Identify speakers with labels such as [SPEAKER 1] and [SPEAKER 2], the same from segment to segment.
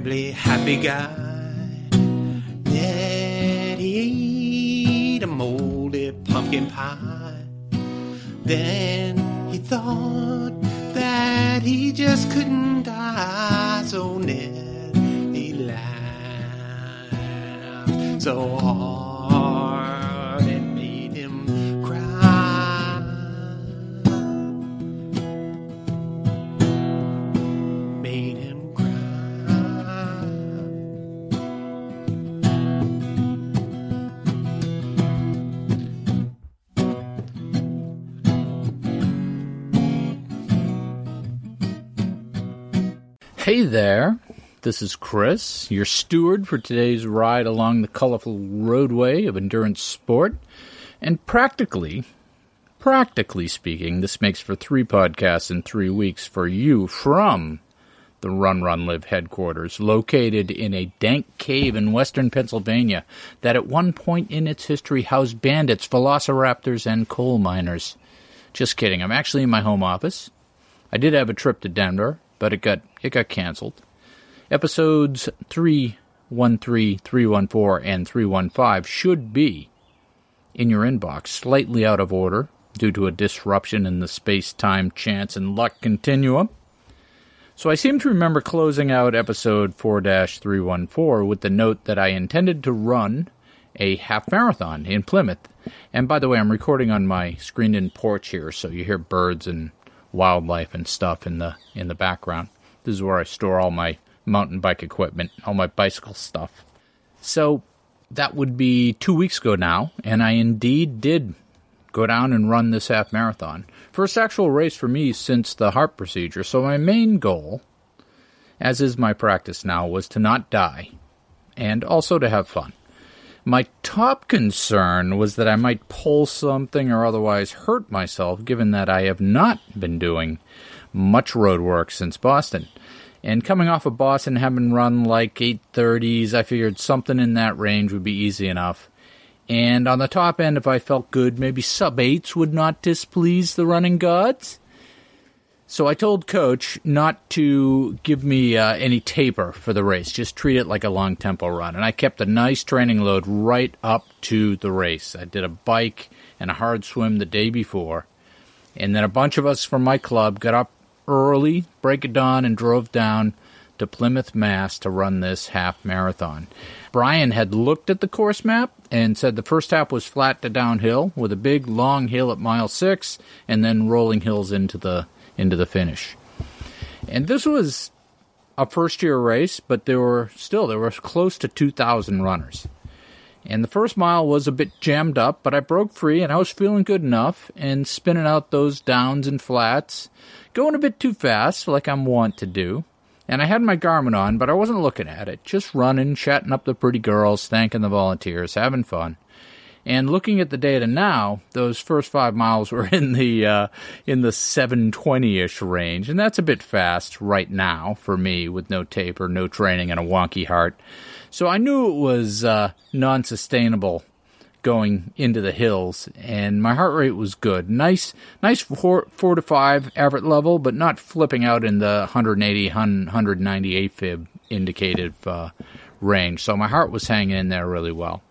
[SPEAKER 1] Terribly happy guy. Then he ate a moldy pumpkin pie. Then he thought that he just couldn't die. So Ned, he laughed so hard
[SPEAKER 2] Hey there, this is Chris, your steward for today's ride along the colorful roadway of endurance sport. And practically, practically speaking, this makes for three podcasts in three weeks for you from the Run Run Live headquarters, located in a dank cave in western Pennsylvania that at one point in its history housed bandits, velociraptors, and coal miners. Just kidding, I'm actually in my home office. I did have a trip to Denver, but it got it got canceled. Episodes 313, 314, and 315 should be in your inbox, slightly out of order due to a disruption in the space time chance and luck continuum. So I seem to remember closing out episode 4 314 with the note that I intended to run a half marathon in Plymouth. And by the way, I'm recording on my screened in porch here, so you hear birds and wildlife and stuff in the in the background. This is where I store all my mountain bike equipment, all my bicycle stuff. So that would be two weeks ago now, and I indeed did go down and run this half marathon. First actual race for me since the heart procedure. So my main goal, as is my practice now, was to not die and also to have fun. My top concern was that I might pull something or otherwise hurt myself, given that I have not been doing much road work since Boston. And coming off of Boston, having run like 830s, I figured something in that range would be easy enough. And on the top end, if I felt good, maybe sub 8s would not displease the running gods. So I told coach not to give me uh, any taper for the race, just treat it like a long tempo run. And I kept a nice training load right up to the race. I did a bike and a hard swim the day before. And then a bunch of us from my club got up early, break of dawn, and drove down to Plymouth, Mass to run this half marathon. Brian had looked at the course map and said the first half was flat to downhill with a big long hill at mile six and then rolling hills into the into the finish. And this was a first year race, but there were still there were close to 2,000 runners. And the first mile was a bit jammed up, but I broke free and I was feeling good enough and spinning out those downs and flats, going a bit too fast like I'm wont to do. And I had my Garmin on, but I wasn't looking at it, just running, chatting up the pretty girls, thanking the volunteers, having fun. And looking at the data now, those first five miles were in the uh, in the 720ish range, and that's a bit fast right now for me with no taper, no training, and a wonky heart. So I knew it was uh, non-sustainable going into the hills, and my heart rate was good. Nice, nice four, four to five average level, but not flipping out in the 180, 198 fib indicated uh, range. So my heart was hanging in there really well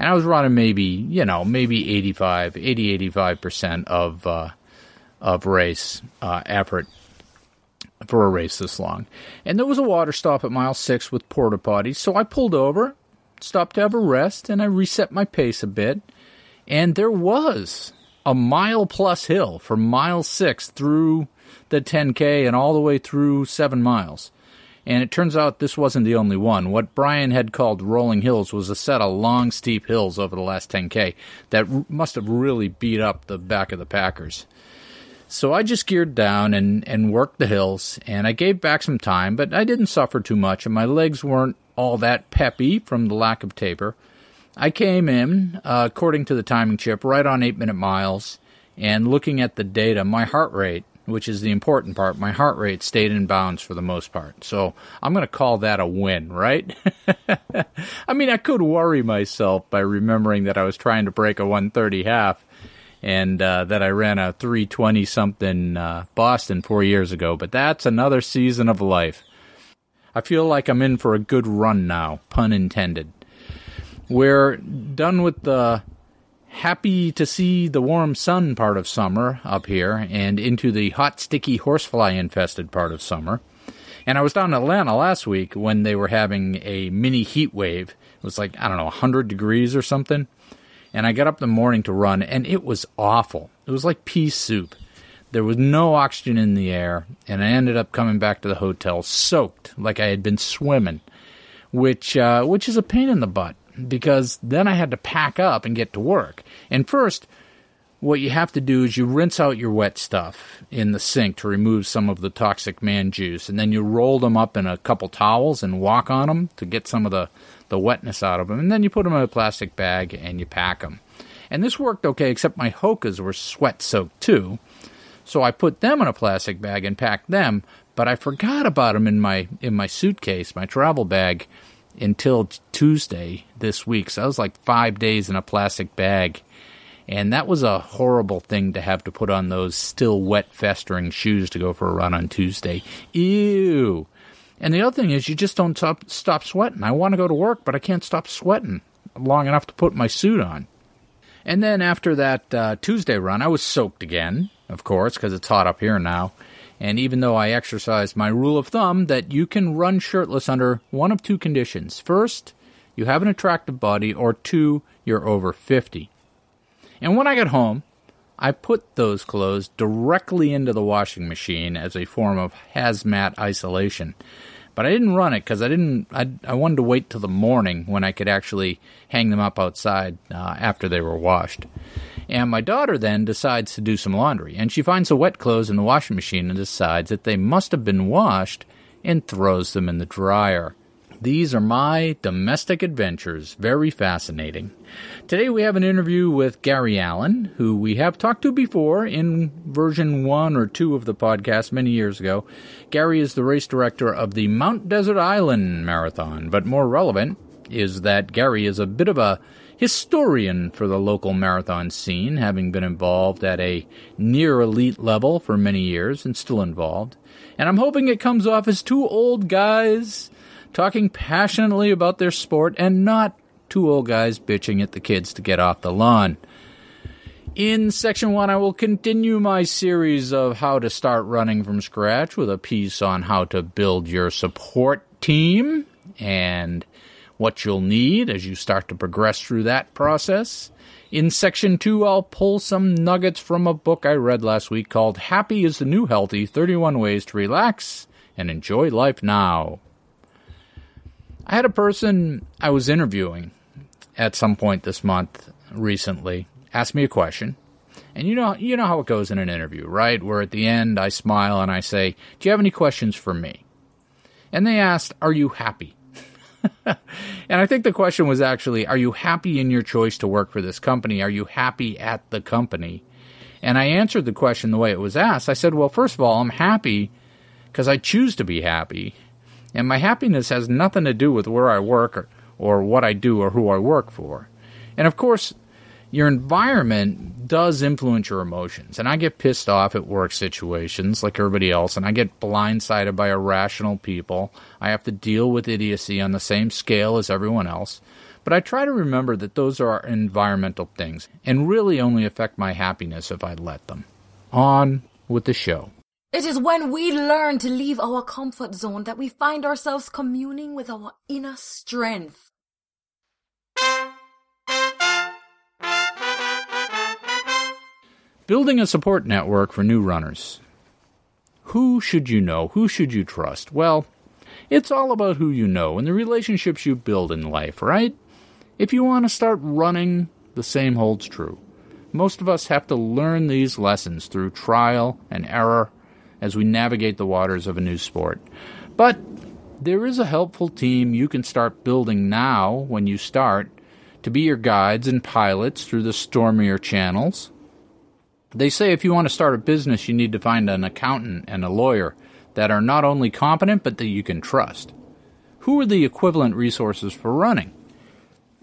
[SPEAKER 2] and I was running maybe you know maybe 85, 80, 85 percent of uh, of race uh, effort for a race this long. And there was a water stop at mile six with porta potties, so I pulled over, stopped to have a rest, and I reset my pace a bit. And there was a mile plus hill from mile six through the 10k and all the way through seven miles. And it turns out this wasn't the only one. What Brian had called rolling hills was a set of long, steep hills over the last 10K that r- must have really beat up the back of the Packers. So I just geared down and, and worked the hills, and I gave back some time, but I didn't suffer too much, and my legs weren't all that peppy from the lack of taper. I came in, uh, according to the timing chip, right on eight minute miles, and looking at the data, my heart rate, which is the important part, my heart rate stayed in bounds for the most part. So I'm going to call that a win, right? I mean, I could worry myself by remembering that I was trying to break a 130 half and uh, that I ran a 320 something uh, Boston four years ago, but that's another season of life. I feel like I'm in for a good run now, pun intended. We're done with the happy to see the warm sun part of summer up here and into the hot, sticky, horsefly infested part of summer. And I was down in Atlanta last week when they were having a mini heat wave. It was like, I don't know, 100 degrees or something and I got up in the morning to run, and it was awful. It was like pea soup. There was no oxygen in the air, and I ended up coming back to the hotel soaked, like I had been swimming, which uh, which is a pain in the butt because then I had to pack up and get to work. And first, what you have to do is you rinse out your wet stuff in the sink to remove some of the toxic man juice, and then you roll them up in a couple towels and walk on them to get some of the the wetness out of them, and then you put them in a plastic bag and you pack them. And this worked okay, except my Hokas were sweat soaked too. So I put them in a plastic bag and packed them, but I forgot about them in my in my suitcase, my travel bag, until Tuesday this week. So I was like five days in a plastic bag. And that was a horrible thing to have to put on those still wet, festering shoes to go for a run on Tuesday. Ew. And the other thing is, you just don't stop, stop sweating. I want to go to work, but I can't stop sweating long enough to put my suit on. And then after that uh, Tuesday run, I was soaked again, of course, because it's hot up here now. And even though I exercised my rule of thumb that you can run shirtless under one of two conditions first, you have an attractive body, or two, you're over 50. And when I got home, I put those clothes directly into the washing machine as a form of hazmat isolation. But I didn't run it because I didn't. I, I wanted to wait till the morning when I could actually hang them up outside uh, after they were washed. And my daughter then decides to do some laundry, and she finds the wet clothes in the washing machine and decides that they must have been washed and throws them in the dryer. These are my domestic adventures. Very fascinating. Today we have an interview with Gary Allen, who we have talked to before in version one or two of the podcast many years ago. Gary is the race director of the Mount Desert Island Marathon, but more relevant is that Gary is a bit of a historian for the local marathon scene, having been involved at a near elite level for many years and still involved. And I'm hoping it comes off as two old guys talking passionately about their sport and not two old guys bitching at the kids to get off the lawn. In section one, I will continue my series of how to start running from scratch with a piece on how to build your support team and what you'll need as you start to progress through that process. In section two, I'll pull some nuggets from a book I read last week called Happy is the New Healthy 31 Ways to Relax and Enjoy Life Now. I had a person I was interviewing at some point this month recently ask me a question. And you know you know how it goes in an interview, right? Where at the end I smile and I say, "Do you have any questions for me?" And they asked, "Are you happy?" and I think the question was actually, "Are you happy in your choice to work for this company? Are you happy at the company?" And I answered the question the way it was asked. I said, "Well, first of all, I'm happy because I choose to be happy." And my happiness has nothing to do with where I work or, or what I do or who I work for. And of course, your environment does influence your emotions. And I get pissed off at work situations like everybody else, and I get blindsided by irrational people. I have to deal with idiocy on the same scale as everyone else. But I try to remember that those are environmental things and really only affect my happiness if I let them. On with the show.
[SPEAKER 3] It is when we learn to leave our comfort zone that we find ourselves communing with our inner strength.
[SPEAKER 2] Building a support network for new runners. Who should you know? Who should you trust? Well, It's all about who you know and the relationships you build in life, right? If you want to start running, the same holds true. Most of us have to learn these lessons through trial and error as we navigate the waters of a new sport. But there is a helpful team you can start building now when you start to be your guides and pilots through the stormier channels. They say if you want to start a business, you need to find an accountant and a lawyer that are not only competent but that you can trust. Who are the equivalent resources for running?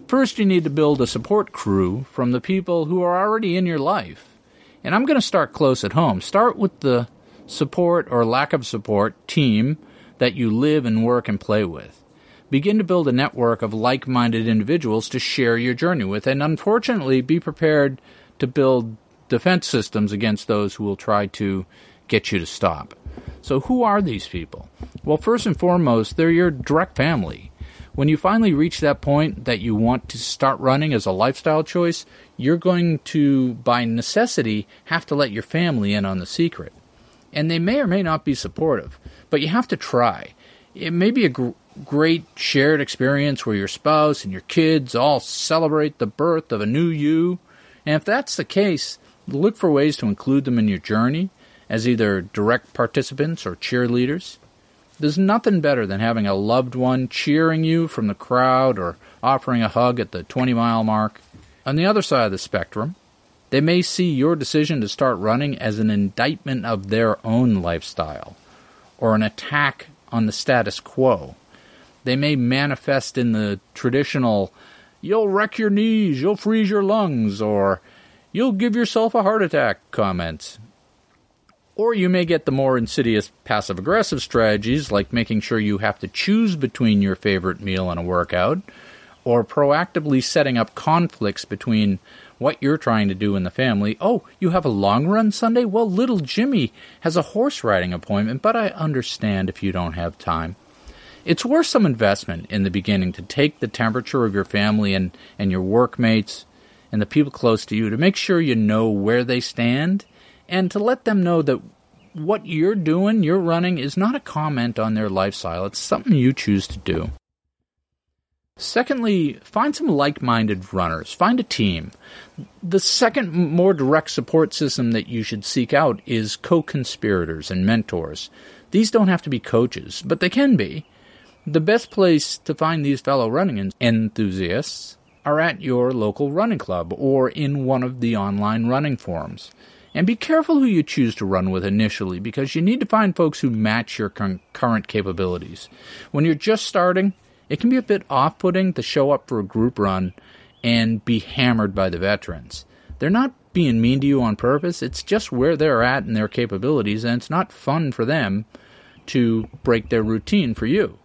[SPEAKER 2] First, you need to build a support crew from the people who are already in your life. And I'm going to start close at home. Start with the support or lack of support team that you live and work and play with. Begin to build a network of like minded individuals to share your journey with, and unfortunately, be prepared to build defense systems against those who will try to get you to stop. So, who are these people? Well, first and foremost, they're your direct family. When you finally reach that point that you want to start running as a lifestyle choice, you're going to, by necessity, have to let your family in on the secret. And they may or may not be supportive, but you have to try. It may be a gr- great shared experience where your spouse and your kids all celebrate the birth of a new you. And if that's the case, look for ways to include them in your journey as either direct participants or cheerleaders. There's nothing better than having a loved one cheering you from the crowd or offering a hug at the 20 mile mark. On the other side of the spectrum, they may see your decision to start running as an indictment of their own lifestyle or an attack on the status quo. They may manifest in the traditional, you'll wreck your knees, you'll freeze your lungs, or you'll give yourself a heart attack comments. Or you may get the more insidious passive aggressive strategies like making sure you have to choose between your favorite meal and a workout, or proactively setting up conflicts between what you're trying to do in the family. Oh, you have a long run Sunday? Well, little Jimmy has a horse riding appointment, but I understand if you don't have time. It's worth some investment in the beginning to take the temperature of your family and, and your workmates and the people close to you to make sure you know where they stand and to let them know that what you're doing, you're running, is not a comment on their lifestyle. It's something you choose to do. Secondly, find some like minded runners. Find a team. The second, more direct support system that you should seek out is co conspirators and mentors. These don't have to be coaches, but they can be. The best place to find these fellow running enthusiasts are at your local running club or in one of the online running forums. And be careful who you choose to run with initially because you need to find folks who match your con- current capabilities. When you're just starting, it can be a bit off putting to show up for a group run and be hammered by the veterans. They're not being mean to you on purpose, it's just where they're at in their capabilities, and it's not fun for them to break their routine for you.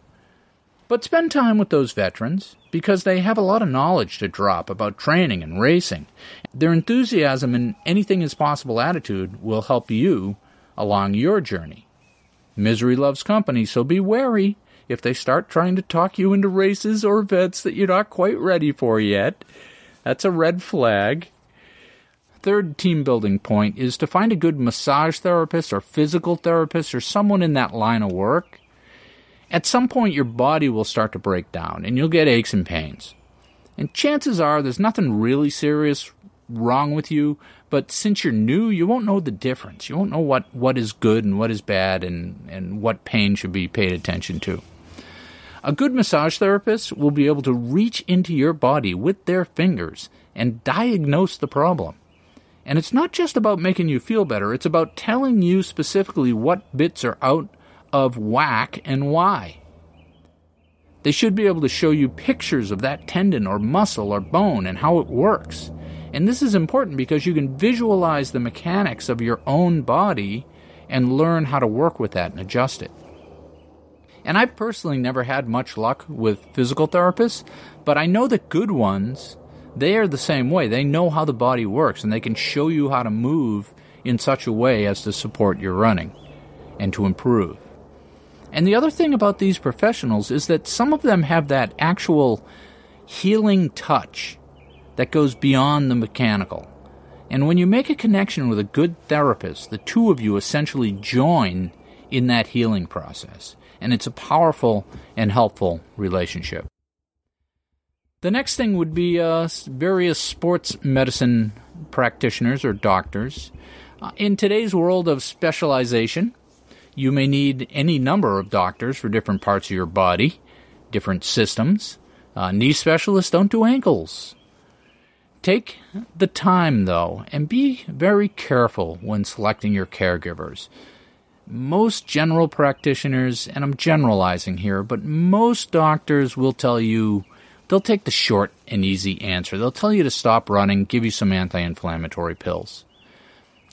[SPEAKER 2] But spend time with those veterans because they have a lot of knowledge to drop about training and racing. Their enthusiasm and anything is possible attitude will help you along your journey. Misery loves company, so be wary if they start trying to talk you into races or events that you're not quite ready for yet. That's a red flag. Third team building point is to find a good massage therapist or physical therapist or someone in that line of work at some point, your body will start to break down and you'll get aches and pains. And chances are there's nothing really serious wrong with you, but since you're new, you won't know the difference. You won't know what, what is good and what is bad and, and what pain should be paid attention to. A good massage therapist will be able to reach into your body with their fingers and diagnose the problem. And it's not just about making you feel better, it's about telling you specifically what bits are out of whack and why. They should be able to show you pictures of that tendon or muscle or bone and how it works. And this is important because you can visualize the mechanics of your own body and learn how to work with that and adjust it. And I've personally never had much luck with physical therapists, but I know that good ones, they are the same way. They know how the body works and they can show you how to move in such a way as to support your running and to improve. And the other thing about these professionals is that some of them have that actual healing touch that goes beyond the mechanical. And when you make a connection with a good therapist, the two of you essentially join in that healing process. and it's a powerful and helpful relationship. The next thing would be uh, various sports medicine practitioners or doctors. Uh, in today's world of specialization, you may need any number of doctors for different parts of your body, different systems. Uh, knee specialists don't do ankles. Take the time, though, and be very careful when selecting your caregivers. Most general practitioners, and I'm generalizing here, but most doctors will tell you they'll take the short and easy answer. They'll tell you to stop running, give you some anti inflammatory pills.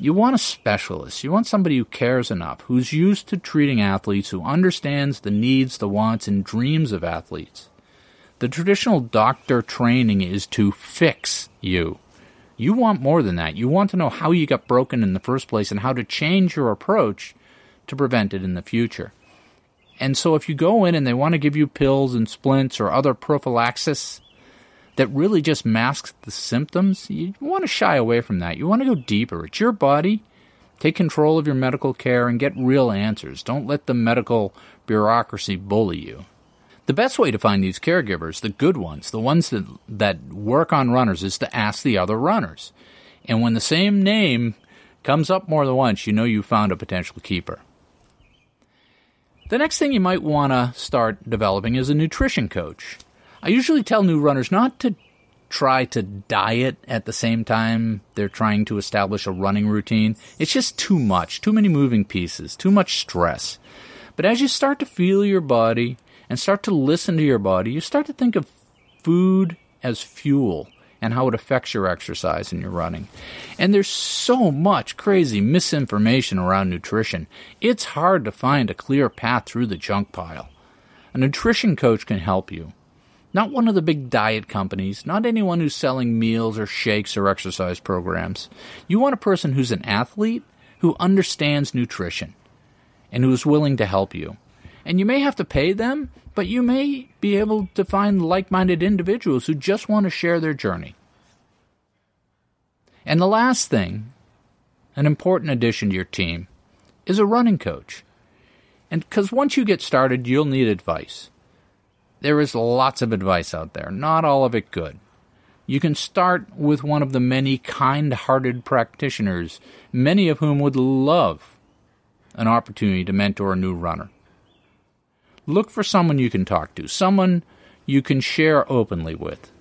[SPEAKER 2] You want a specialist. You want somebody who cares enough, who's used to treating athletes, who understands the needs, the wants, and dreams of athletes. The traditional doctor training is to fix you. You want more than that. You want to know how you got broken in the first place and how to change your approach to prevent it in the future. And so if you go in and they want to give you pills and splints or other prophylaxis that really just masks the symptoms, you want to shy away from that. You want to go deeper. It's your body. Take control of your medical care and get real answers. Don't let the medical bureaucracy bully you. The best way to find these caregivers, the good ones, the ones that, that work on runners, is to ask the other runners. And when the same name comes up more than once, you know you found a potential keeper. The next thing you might want to start developing is a nutrition coach. I usually tell new runners not to try to diet at the same time they're trying to establish a running routine. It's just too much, too many moving pieces, too much stress. But as you start to feel your body and start to listen to your body, you start to think of food as fuel and how it affects your exercise and your running. And there's so much crazy misinformation around nutrition. It's hard to find a clear path through the junk pile. A nutrition coach can help you. Not one of the big diet companies, not anyone who's selling meals or shakes or exercise programs. You want a person who's an athlete, who understands nutrition, and who is willing to help you. And you may have to pay them, but you may be able to find like minded individuals who just want to share their journey. And the last thing, an important addition to your team, is a running coach. And because once you get started, you'll need advice. There is lots of advice out there, not all of it good. You can start with one of the many kind hearted practitioners, many of whom would love an opportunity to mentor a new runner. Look for someone you can talk to, someone you can share openly with.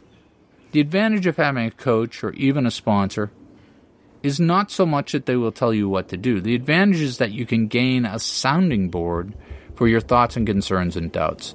[SPEAKER 2] The advantage of having a coach or even a sponsor is not so much that they will tell you what to do. The advantage is that you can gain a sounding board for your thoughts and concerns and doubts.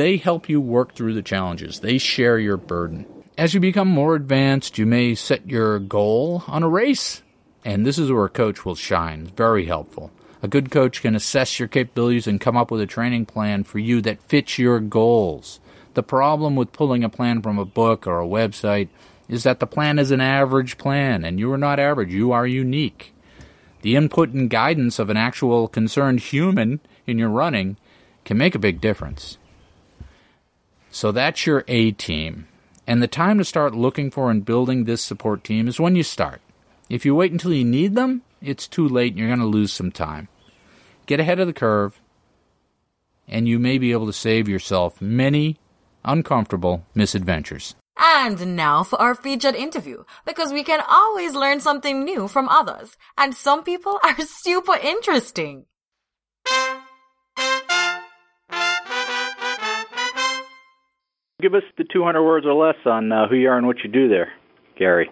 [SPEAKER 2] They help you work through the challenges, they share your burden. As you become more advanced, you may set your goal on a race, and this is where a coach will shine. Very helpful. A good coach can assess your capabilities and come up with a training plan for you that fits your goals. The problem with pulling a plan from a book or a website is that the plan is an average plan, and you are not average, you are unique. The input and guidance of an actual concerned human in your running can make a big difference. So that's your A team. And the time to start looking for and building this support team is when you start. If you wait until you need them, it's too late and you're going to lose some time. Get ahead of the curve, and you may be able to save yourself many uncomfortable misadventures.
[SPEAKER 3] And now for our featured interview, because we can always learn something new from others, and some people are super interesting.
[SPEAKER 4] Give us the 200 words or less on uh, who you are and what you do there, Gary.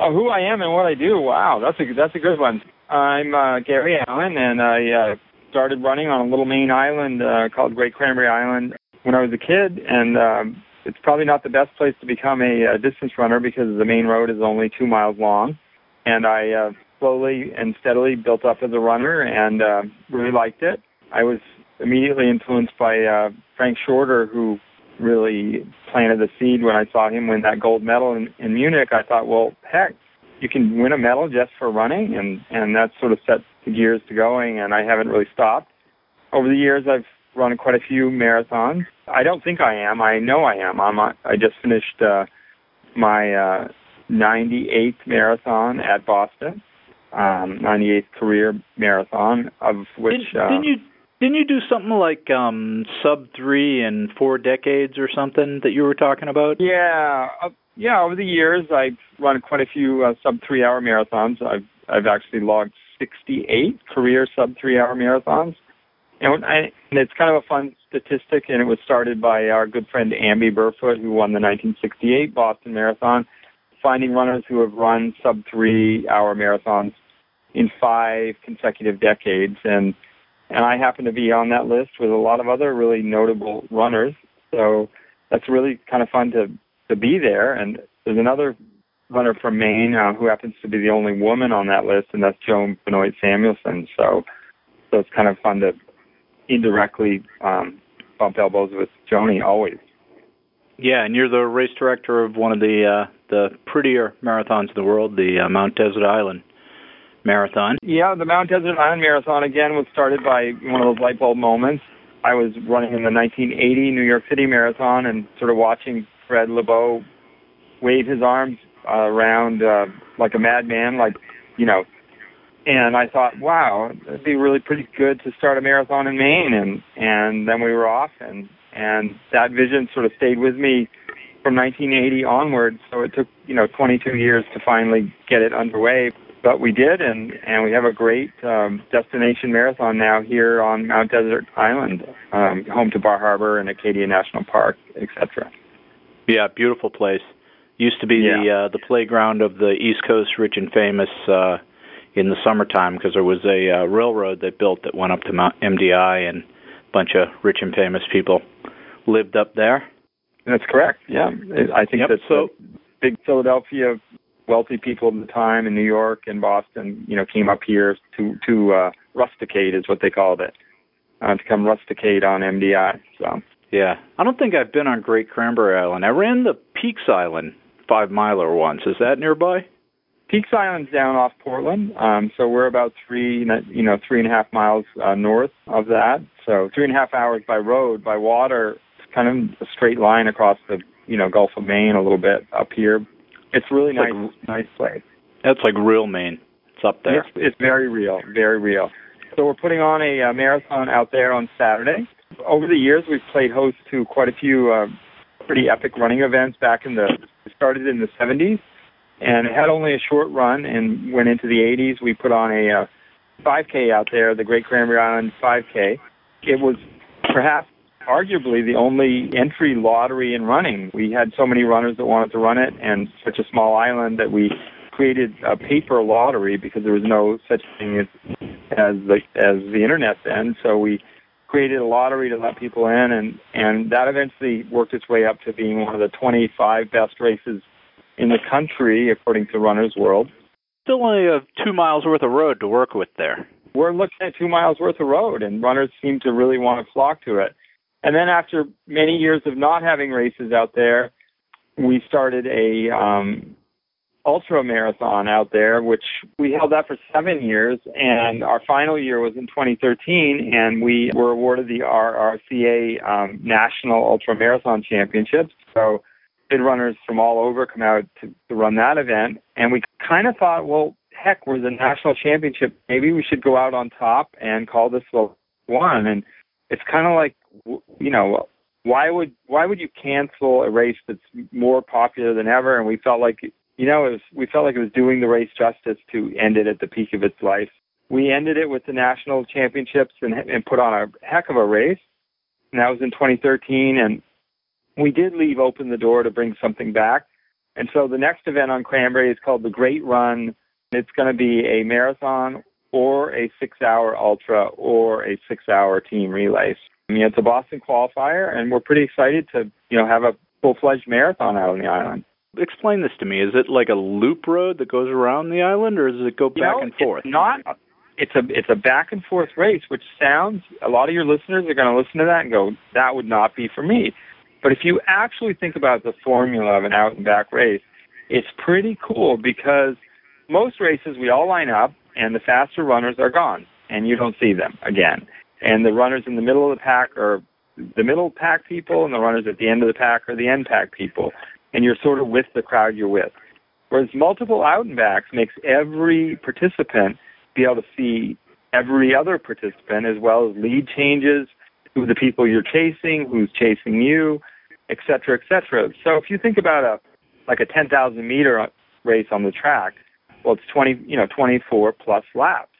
[SPEAKER 5] Oh, who I am and what I do. Wow, that's a that's a good one. I'm uh, Gary Allen, and I uh, started running on a little Maine island uh, called Great Cranberry Island when I was a kid, and um, it's probably not the best place to become a, a distance runner because the main road is only two miles long, and I uh, slowly and steadily built up as a runner and uh, really liked it. I was immediately influenced by uh, Frank Shorter, who really planted the seed when I saw him win that gold medal in, in Munich. I thought, well, heck, you can win a medal just for running, and and that sort of set the gears to going. And I haven't really stopped. Over the years, I've run quite a few marathons. I don't think I am. I know I am. I'm. I just finished uh, my uh, 98th marathon at Boston, um, 98th career marathon, of which.
[SPEAKER 4] Didn't,
[SPEAKER 5] uh,
[SPEAKER 4] didn't you Didn't you do something like um sub three in four decades or something that you were talking about?
[SPEAKER 5] Yeah, uh, yeah. Over the years, I've run quite a few uh, sub three hour marathons. I've I've actually logged 68 career sub three hour marathons. And, I, and it's kind of a fun statistic, and it was started by our good friend Amby Burfoot, who won the 1968 Boston Marathon, finding runners who have run sub three hour marathons in five consecutive decades. And and I happen to be on that list with a lot of other really notable runners. So that's really kind of fun to to be there. And there's another runner from Maine uh, who happens to be the only woman on that list, and that's Joan Benoit Samuelson. So so it's kind of fun to indirectly um, bump elbows with Joni always.
[SPEAKER 4] Yeah, and you're the race director of one of the uh, the prettier marathons in the world, the uh, Mount Desert Island Marathon.
[SPEAKER 5] Yeah, the Mount Desert Island Marathon again was started by one of those light bulb moments. I was running in the 1980 New York City Marathon and sort of watching Fred Lebow wave his arms uh, around uh, like a madman, like you know. And I thought, wow, it'd be really pretty good to start a marathon in Maine, and and then we were off, and and that vision sort of stayed with me from 1980 onward. So it took you know 22 years to finally get it underway but we did, and and we have a great um, destination marathon now here on Mount Desert Island, um, home to Bar Harbor and Acadia National Park, etc.
[SPEAKER 4] Yeah, beautiful place. Used to be
[SPEAKER 5] Yeah.
[SPEAKER 4] the uh, the playground of the East Coast rich and famous uh, in the summertime because there was a uh, railroad they built that went up to Mount MDI and a bunch of rich and famous people lived up there.
[SPEAKER 5] That's correct. Yeah, I think
[SPEAKER 4] Yep,
[SPEAKER 5] that
[SPEAKER 4] so-
[SPEAKER 5] the big Philadelphia wealthy people at the time in New York and Boston, you know, came up here to to uh, rusticate is what they called it, uh, to come rusticate on MDI. So
[SPEAKER 4] Yeah, I don't think I've been on Great Cranberry Island. I ran the Peaks Island five miler once. Is that nearby?
[SPEAKER 5] Peaks Island's down off Portland, um, so we're about three, you know, three and a half miles uh, north of that. So three and a half hours by road, by water, it's kind of a straight line across the, you know, Gulf of Maine a little bit up here. It's really
[SPEAKER 4] It's like-
[SPEAKER 5] nice, nice place.
[SPEAKER 4] That's like real Maine. It's up there.
[SPEAKER 5] It's, it's very real, very real. So we're putting on a uh, marathon out there on Saturday. Over the years, we've played host to quite a few uh, pretty epic running events. Back in the it started in the 70s, and it had only a short run and went into the 80s. We put on a uh, 5K out there, the Great Cranberry Island 5K. It was perhaps arguably the only entry lottery in running. We had so many runners that wanted to run it, and such a small island that we created a paper lottery because there was no such thing as as the as the internet then. So we created a lottery to let people in, and and that eventually worked its way up to being one of the 25 best races in the country according to Runner's World.
[SPEAKER 4] Still only have two miles worth of road to work with there.
[SPEAKER 5] we're looking at two miles worth of road, and runners seem to really want to flock to it. And then after many years of not having races out there, we started a um, ultra marathon out there, which we held that for seven years. And our final year was in 2013, and we were awarded the RRCA um, National Ultra Marathon Championships. So bid runners from all over come out to, to run that event. And we kind of thought, well, heck, we're the national championship. Maybe we should go out on top and call this the one. And it's kind of like, you know, why would why would you cancel a race that's more popular than ever? And we felt like, you know, it was we felt like it was doing the race justice to end it at the peak of its life. We ended it with the national championships and, and put on a heck of a race. And that was in 2013. And we did leave open the door to bring something back. And so the next event on Cranberry is called the Great Run. It's going to be a marathon or a six hour ultra or a six hour team relay. I mean, it's a Boston qualifier, and we're pretty excited to, you know, have a full fledged marathon out on the island.
[SPEAKER 4] Explain this to me. Is it like a loop road that goes around the island, or does it go
[SPEAKER 5] You
[SPEAKER 4] back
[SPEAKER 5] know,
[SPEAKER 4] and forth?
[SPEAKER 5] It's not. It's a it's a back and forth race, which sounds a lot of your listeners are going to listen to that and go, that would not be for me. But if you actually think about the formula of an out and back race, it's pretty cool because most races we all line up and the faster runners are gone and you don't see them again. And the runners in the middle of the pack are the middle pack people and the runners at the end of the pack are the end pack people. And you're sort of with the crowd you're with. Whereas multiple out and backs makes every participant be able to see every other participant, as well as lead changes, who the people you're chasing, who's chasing you, et cetera, et cetera. So if you think about a like a 10,000 meter race on the track, well, it's 20, you know, 24 plus laps.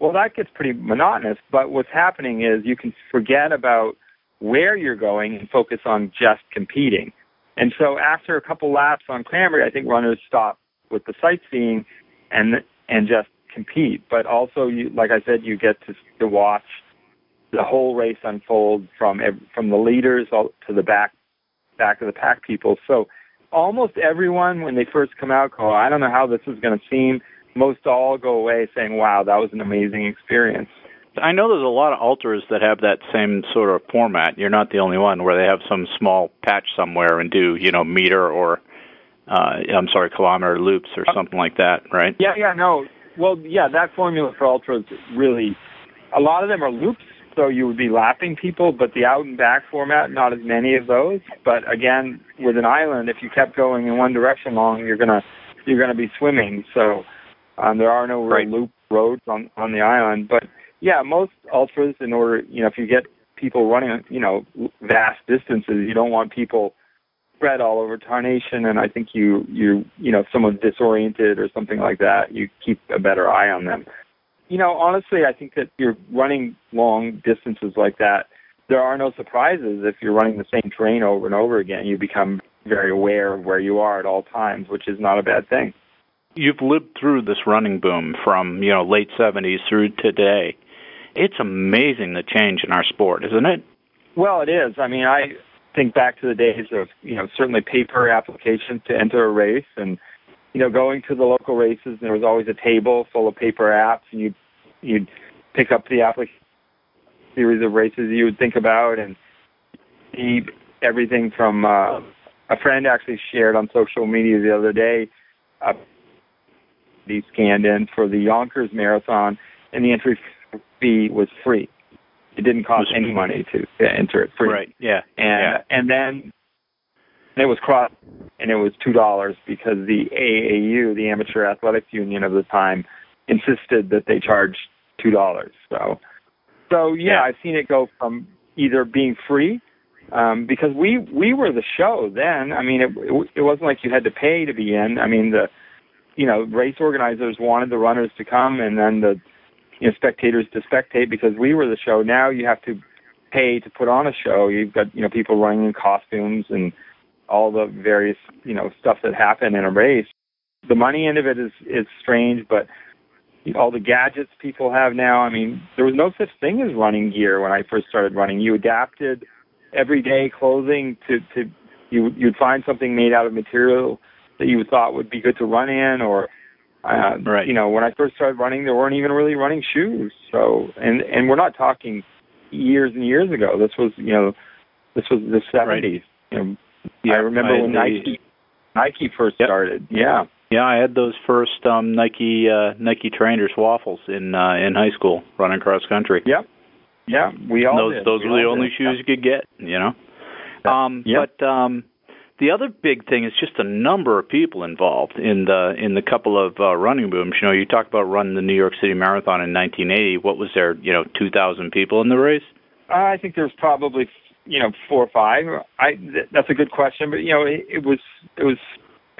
[SPEAKER 5] Well, that gets pretty monotonous. But what's happening is you can forget about where you're going and focus on just competing. And so after a couple laps on Cranberry, I think runners stop with the sightseeing and and just compete. But also, you, like I said, you get to to watch the whole race unfold from from the leaders to the back back of the pack people. So almost everyone, when they first come out, go, I don't know how this is going to seem. Most all go away saying, Wow, that was an amazing experience.
[SPEAKER 2] I know there's a lot of ultras that have that same sort of format. You're not the only one where they have some small patch somewhere and do, you know, meter or uh I'm sorry, kilometer loops or something like that, right?
[SPEAKER 5] Yeah, yeah, no. Well, yeah, that formula for ultras really a lot of them are loops, so you would be lapping people, but the out and back format, not as many of those. But again, with an island, if you kept going in one direction long, you're gonna you're gonna be swimming. So um, there are no
[SPEAKER 2] right.
[SPEAKER 5] loop roads on on the island, but yeah, most ultras, in order, you know, if you get people running, you know, vast distances, you don't want people spread all over tarnation. And I think you, you, you know, if someone's disoriented or something like that, you keep a better eye on them. You know, honestly, I think that you're running long distances like that. There are no surprises if you're running the same terrain over and over again. You become very aware of where you are at all times, which is not a bad thing.
[SPEAKER 2] You've lived through this running boom from, you know, late 70s through today it's amazing the change in our sport, isn't it?
[SPEAKER 5] Well, it is. I mean, I think back to the days of, you know, certainly paper applications to enter a race and, you know, going to the local races and there was always a table full of paper apps and you'd, you'd pick up the application series of races you would think about and see everything from, uh, a friend actually shared on social media the other day, uh, he scanned in for the Yonkers Marathon and the entry fee was free. It didn't cost any money to, to enter it free.
[SPEAKER 2] Right. Yeah.
[SPEAKER 5] And
[SPEAKER 2] yeah.
[SPEAKER 5] and then it was cross and it was two dollars because the AAU, the Amateur Athletics Union of the time, insisted that they charge two dollars. So so yeah,
[SPEAKER 2] yeah,
[SPEAKER 5] I've seen it go from either being free um, because we we were the show then. I mean, it, it it wasn't like you had to pay to be in. I mean, the you know race organizers wanted the runners to come, and then the you know spectators to spectate because we were the show. Now you have to pay to put on a show. You've got you know people running in costumes and all the various you know stuff that happen in a race. The money end of it is is strange, but all the gadgets people have now. I mean, there was no such thing as running gear when I first started running. You adapted everyday clothing to to you you'd find something made out of material that you thought would be good to run in or uh,
[SPEAKER 2] right.
[SPEAKER 5] You know, when I first started running, there weren't even really running shoes. So, and and we're not talking years and years ago. This was, you know, this was the seventies.
[SPEAKER 2] Right.
[SPEAKER 5] You know, yeah, I remember I when Nike Nike first
[SPEAKER 2] yep.
[SPEAKER 5] started. Yeah.
[SPEAKER 2] Yeah, I had those first um Nike uh Nike trainers waffles in uh in high school running cross country.
[SPEAKER 5] Yep. Yeah, we all
[SPEAKER 2] those
[SPEAKER 5] did.
[SPEAKER 2] those
[SPEAKER 5] we
[SPEAKER 2] were the only
[SPEAKER 5] did.
[SPEAKER 2] shoes you could get, you know. Um
[SPEAKER 5] Yep.
[SPEAKER 2] but um the other big thing is just a number of people involved in the in the couple of uh, running booms. You know, you talk about running the New York City Marathon in 1980. What was there? You know, 2,000 people in the race.
[SPEAKER 5] Uh, I think there's probably you know four or five. I th- that's a good question, but you know it, it was it was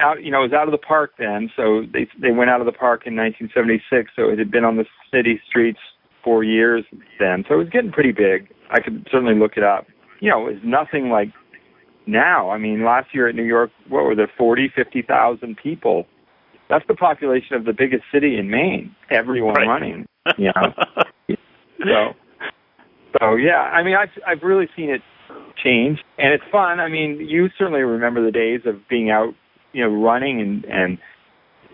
[SPEAKER 5] out you know it was out of the park then. So they they went out of the park in 1976. So it had been on the city streets for years then. So it was getting pretty big. I could certainly look it up. You know, it was nothing like now. I mean, last year at New York, what were there, 40, 50,000 people? That's the population of the biggest city in Maine. Everyone
[SPEAKER 2] Right.
[SPEAKER 5] running. You know? so, so yeah. I mean, I've I've really seen it change, and it's fun. I mean, you certainly remember the days of being out, you know, running and and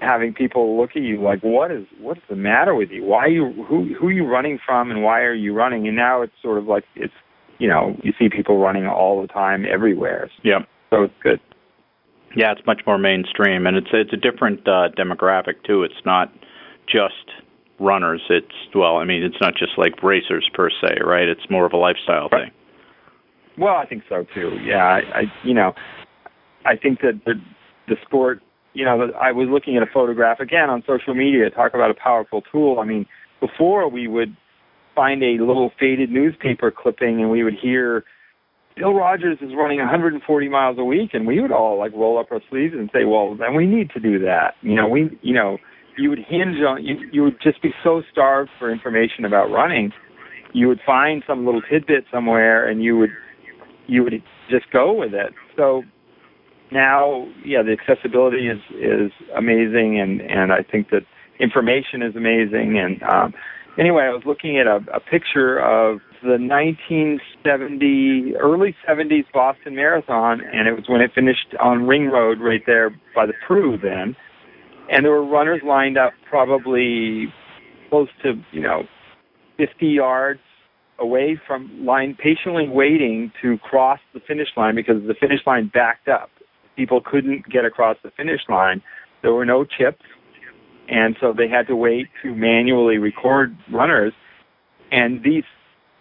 [SPEAKER 5] having people look at you like, what is what's the matter with you? Why are you who who are you running from, and why are you running? And now it's sort of like it's you know you see people running all the time everywhere.
[SPEAKER 2] Yeah.
[SPEAKER 5] So it's good.
[SPEAKER 2] Yeah, it's much more mainstream, and it's it's a different uh, demographic too. It's not just runners. It's well, I mean, it's not just like racers per se, right? It's more of a lifestyle
[SPEAKER 5] Right.
[SPEAKER 2] thing.
[SPEAKER 5] Well, I think so too. Yeah, I, I you know, I think that the the sport. You know, I was looking at a photograph again on social media. Talk about a powerful tool. I mean, before we would find a little faded newspaper clipping and we would hear Bill Rodgers is running 140 miles a week, and we would all like roll up our sleeves and say, "Well, then we need to do that." You know, we, you know, you would hinge on you. You would just be so starved for information about running, you would find some little tidbit somewhere, and you would, you would just go with it. So now, yeah, the accessibility is is amazing, and and I think that information is amazing. And um, anyway, I was looking at a, a picture of the 1970 early 70s Boston Marathon, and it was when it finished on Ring Road right there by the Pru then, and there were runners lined up probably close to you know 50 yards away from line, patiently waiting to cross the finish line because the finish line backed up. People couldn't get across the finish line. There were no chips and so they had to wait to manually record runners and these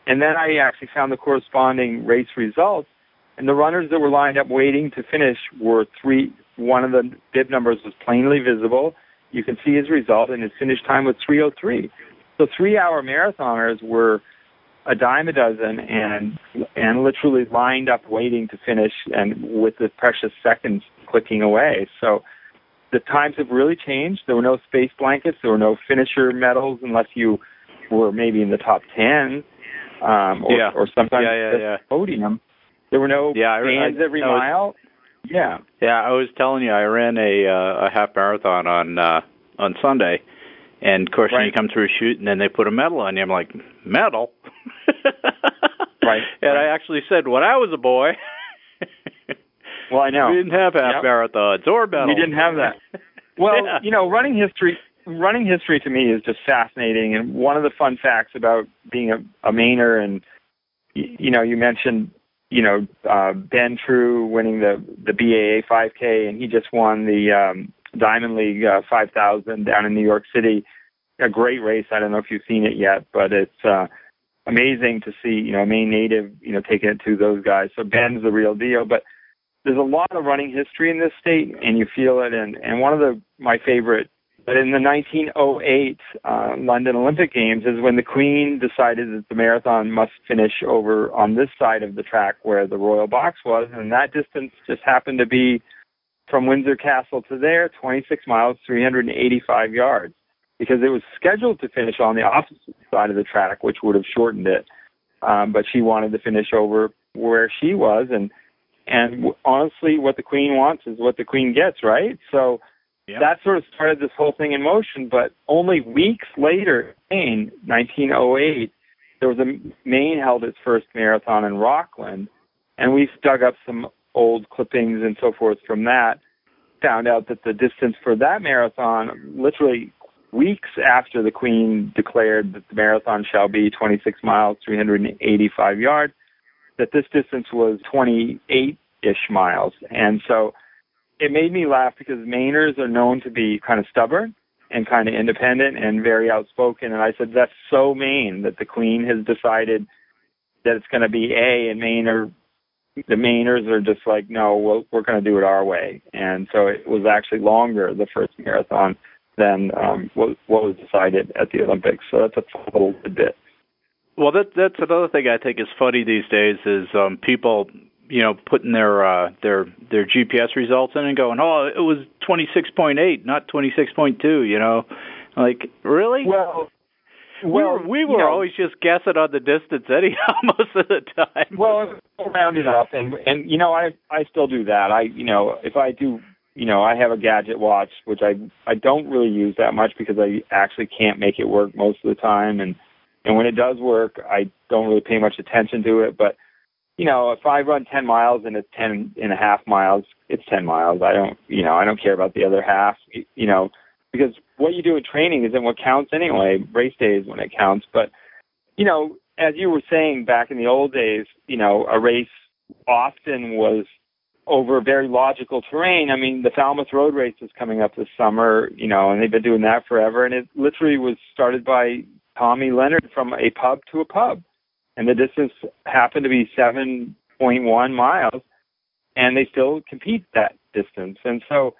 [SPEAKER 5] and then I actually found the corresponding race results and the runners that were lined up waiting to finish were three one of the bib numbers was plainly visible you can see his result and his finish time was 303 so 3 hour marathoners were a dime a dozen and and literally lined up waiting to finish and with the precious seconds clicking away so the times have really changed. There were no space blankets. There were no finisher medals unless you were maybe in the top ten, um, or,
[SPEAKER 4] yeah.
[SPEAKER 5] or sometimes
[SPEAKER 4] yeah, yeah, yeah.
[SPEAKER 5] podium. There were no
[SPEAKER 4] yeah,
[SPEAKER 5] bands
[SPEAKER 4] I,
[SPEAKER 5] every
[SPEAKER 4] I was,
[SPEAKER 5] mile. Yeah,
[SPEAKER 4] yeah. I was telling you, I ran a uh, a half marathon on uh, on Sunday, and of course,
[SPEAKER 5] right.
[SPEAKER 4] when you come through a chute, and then they put a medal on you, I'm like, medal.
[SPEAKER 5] right.
[SPEAKER 4] And
[SPEAKER 5] right.
[SPEAKER 4] I actually said, when I was a boy.
[SPEAKER 5] Well, I know
[SPEAKER 4] we didn't have half
[SPEAKER 5] yep.
[SPEAKER 4] marathons or medals.
[SPEAKER 5] We didn't have that. Well,
[SPEAKER 4] yeah.
[SPEAKER 5] you know, running history running history to me is just fascinating and one of the fun facts about being a, a Mainer and you know, you mentioned you know, uh Ben True winning the the BAA 5K and he just won the um Diamond League uh, 5000 down in New York City. A great race. I don't know if you've seen it yet, but it's uh amazing to see, you know, a Maine native, you know, taking it to those guys. So Ben's the real deal, but there's a lot of running history in this state, and you feel it. And and one of the my favorite, but in the 1908 uh, London Olympic Games is when the Queen decided that the marathon must finish over on this side of the track where the royal box was, and that distance just happened to be from Windsor Castle to there, 26 miles, 385 yards, because it was scheduled to finish on the opposite side of the track, which would have shortened it. Um, but she wanted to finish over where she was, and and honestly, what the queen wants is what the queen gets, right? So
[SPEAKER 4] yeah.
[SPEAKER 5] that sort of started this whole thing in motion. But only weeks later, in 1908, there was a Maine held its first marathon in Rockland, and we dug up some old clippings and so forth from that. Found out that the distance for that marathon, literally weeks after the Queen declared that the marathon shall be 26 miles, 385 yards, that this distance was 28-ish miles. And so it made me laugh because Mainers are known to be kind of stubborn and kind of independent and very outspoken. And I said, that's so Maine that the Queen has decided that it's going to be A, and Maine are, the Mainers are just like, no, we'll, we're going to do it our way. And so it was actually longer, the first marathon, than um, what, what was decided at the Olympics. So that's a little bit.
[SPEAKER 4] Well, that that's another thing I think is funny these days is um, people, you know, putting their uh, their their GPS results in and going, "Oh, it was 26.8, not 26.2." You know, like really?
[SPEAKER 5] Well,
[SPEAKER 4] we were, we
[SPEAKER 5] you
[SPEAKER 4] were
[SPEAKER 5] know,
[SPEAKER 4] always just guessing on the distance anyhow most of the time.
[SPEAKER 5] Well, round it up, and and you know, I I still do that. I you know, if I do, you know, I have a gadget watch which I I don't really use that much because I actually can't make it work most of the time, and and when it does work, I don't really pay much attention to it. But you know, if I run 10 miles and it's 10 and a half miles, it's 10 miles. I don't, you know, I don't care about the other half, you know, because what you do in training isn't what counts anyway. Race day is when it counts. But, you know, as you were saying back in the old days, you know, a race often was over very logical terrain. I mean, the Falmouth Road Race is coming up this summer, you know, and they've been doing that forever. And it literally was started by Tommy Leonard from a pub to a pub. And the distance happened to be 7.1 miles, and they still compete that distance. And so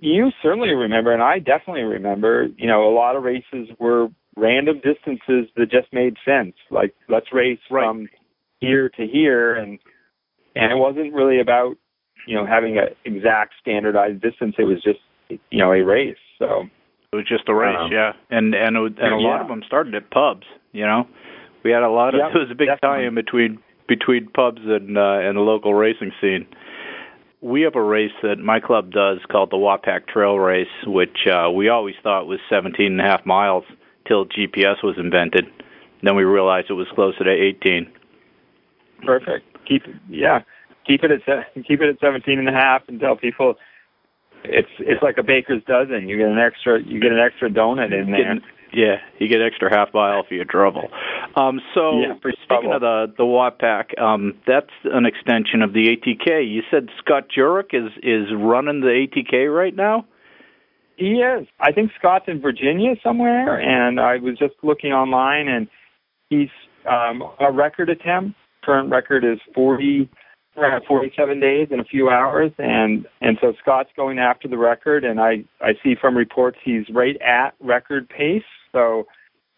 [SPEAKER 5] you certainly remember, and I definitely remember, you know, a lot of races were random distances that just made sense. Like let's race
[SPEAKER 2] Right.
[SPEAKER 5] from here to here, and and it wasn't really about you know having an exact standardized distance. It was just you know a race. So
[SPEAKER 2] It was just a race,
[SPEAKER 5] Um,
[SPEAKER 2] yeah. And and it- and a lot
[SPEAKER 5] yeah.
[SPEAKER 2] of them started at pubs. You know, we had a lot of
[SPEAKER 5] Yep,
[SPEAKER 2] there was a big
[SPEAKER 5] definitely.
[SPEAKER 2] tie-in between between pubs and uh, and the local racing scene. We have a race that my club does called the Wapack Trail Race, which uh, we always thought was 17 and a half miles till GPS was invented. Then we realized it was closer to 18.
[SPEAKER 5] perfect. Keep yeah, keep it at se- keep it at seventeen and a half and tell people it's it's like a baker's dozen. You get an extra you get an extra donut in there.
[SPEAKER 2] Yeah, you get extra half mile for your trouble. Um, so
[SPEAKER 5] Yeah, for
[SPEAKER 2] speaking
[SPEAKER 5] trouble.
[SPEAKER 2] of the the Wapack, um, that's an extension of the ATK. You said Scott Jurek is is running the ATK right now.
[SPEAKER 5] He is. I think Scott's in Virginia somewhere, and I was just looking online, and he's um, a record attempt. Current record is 40, uh, 47 days in a few hours, and and so Scott's going after the record, and I I see from reports he's right at record pace. So,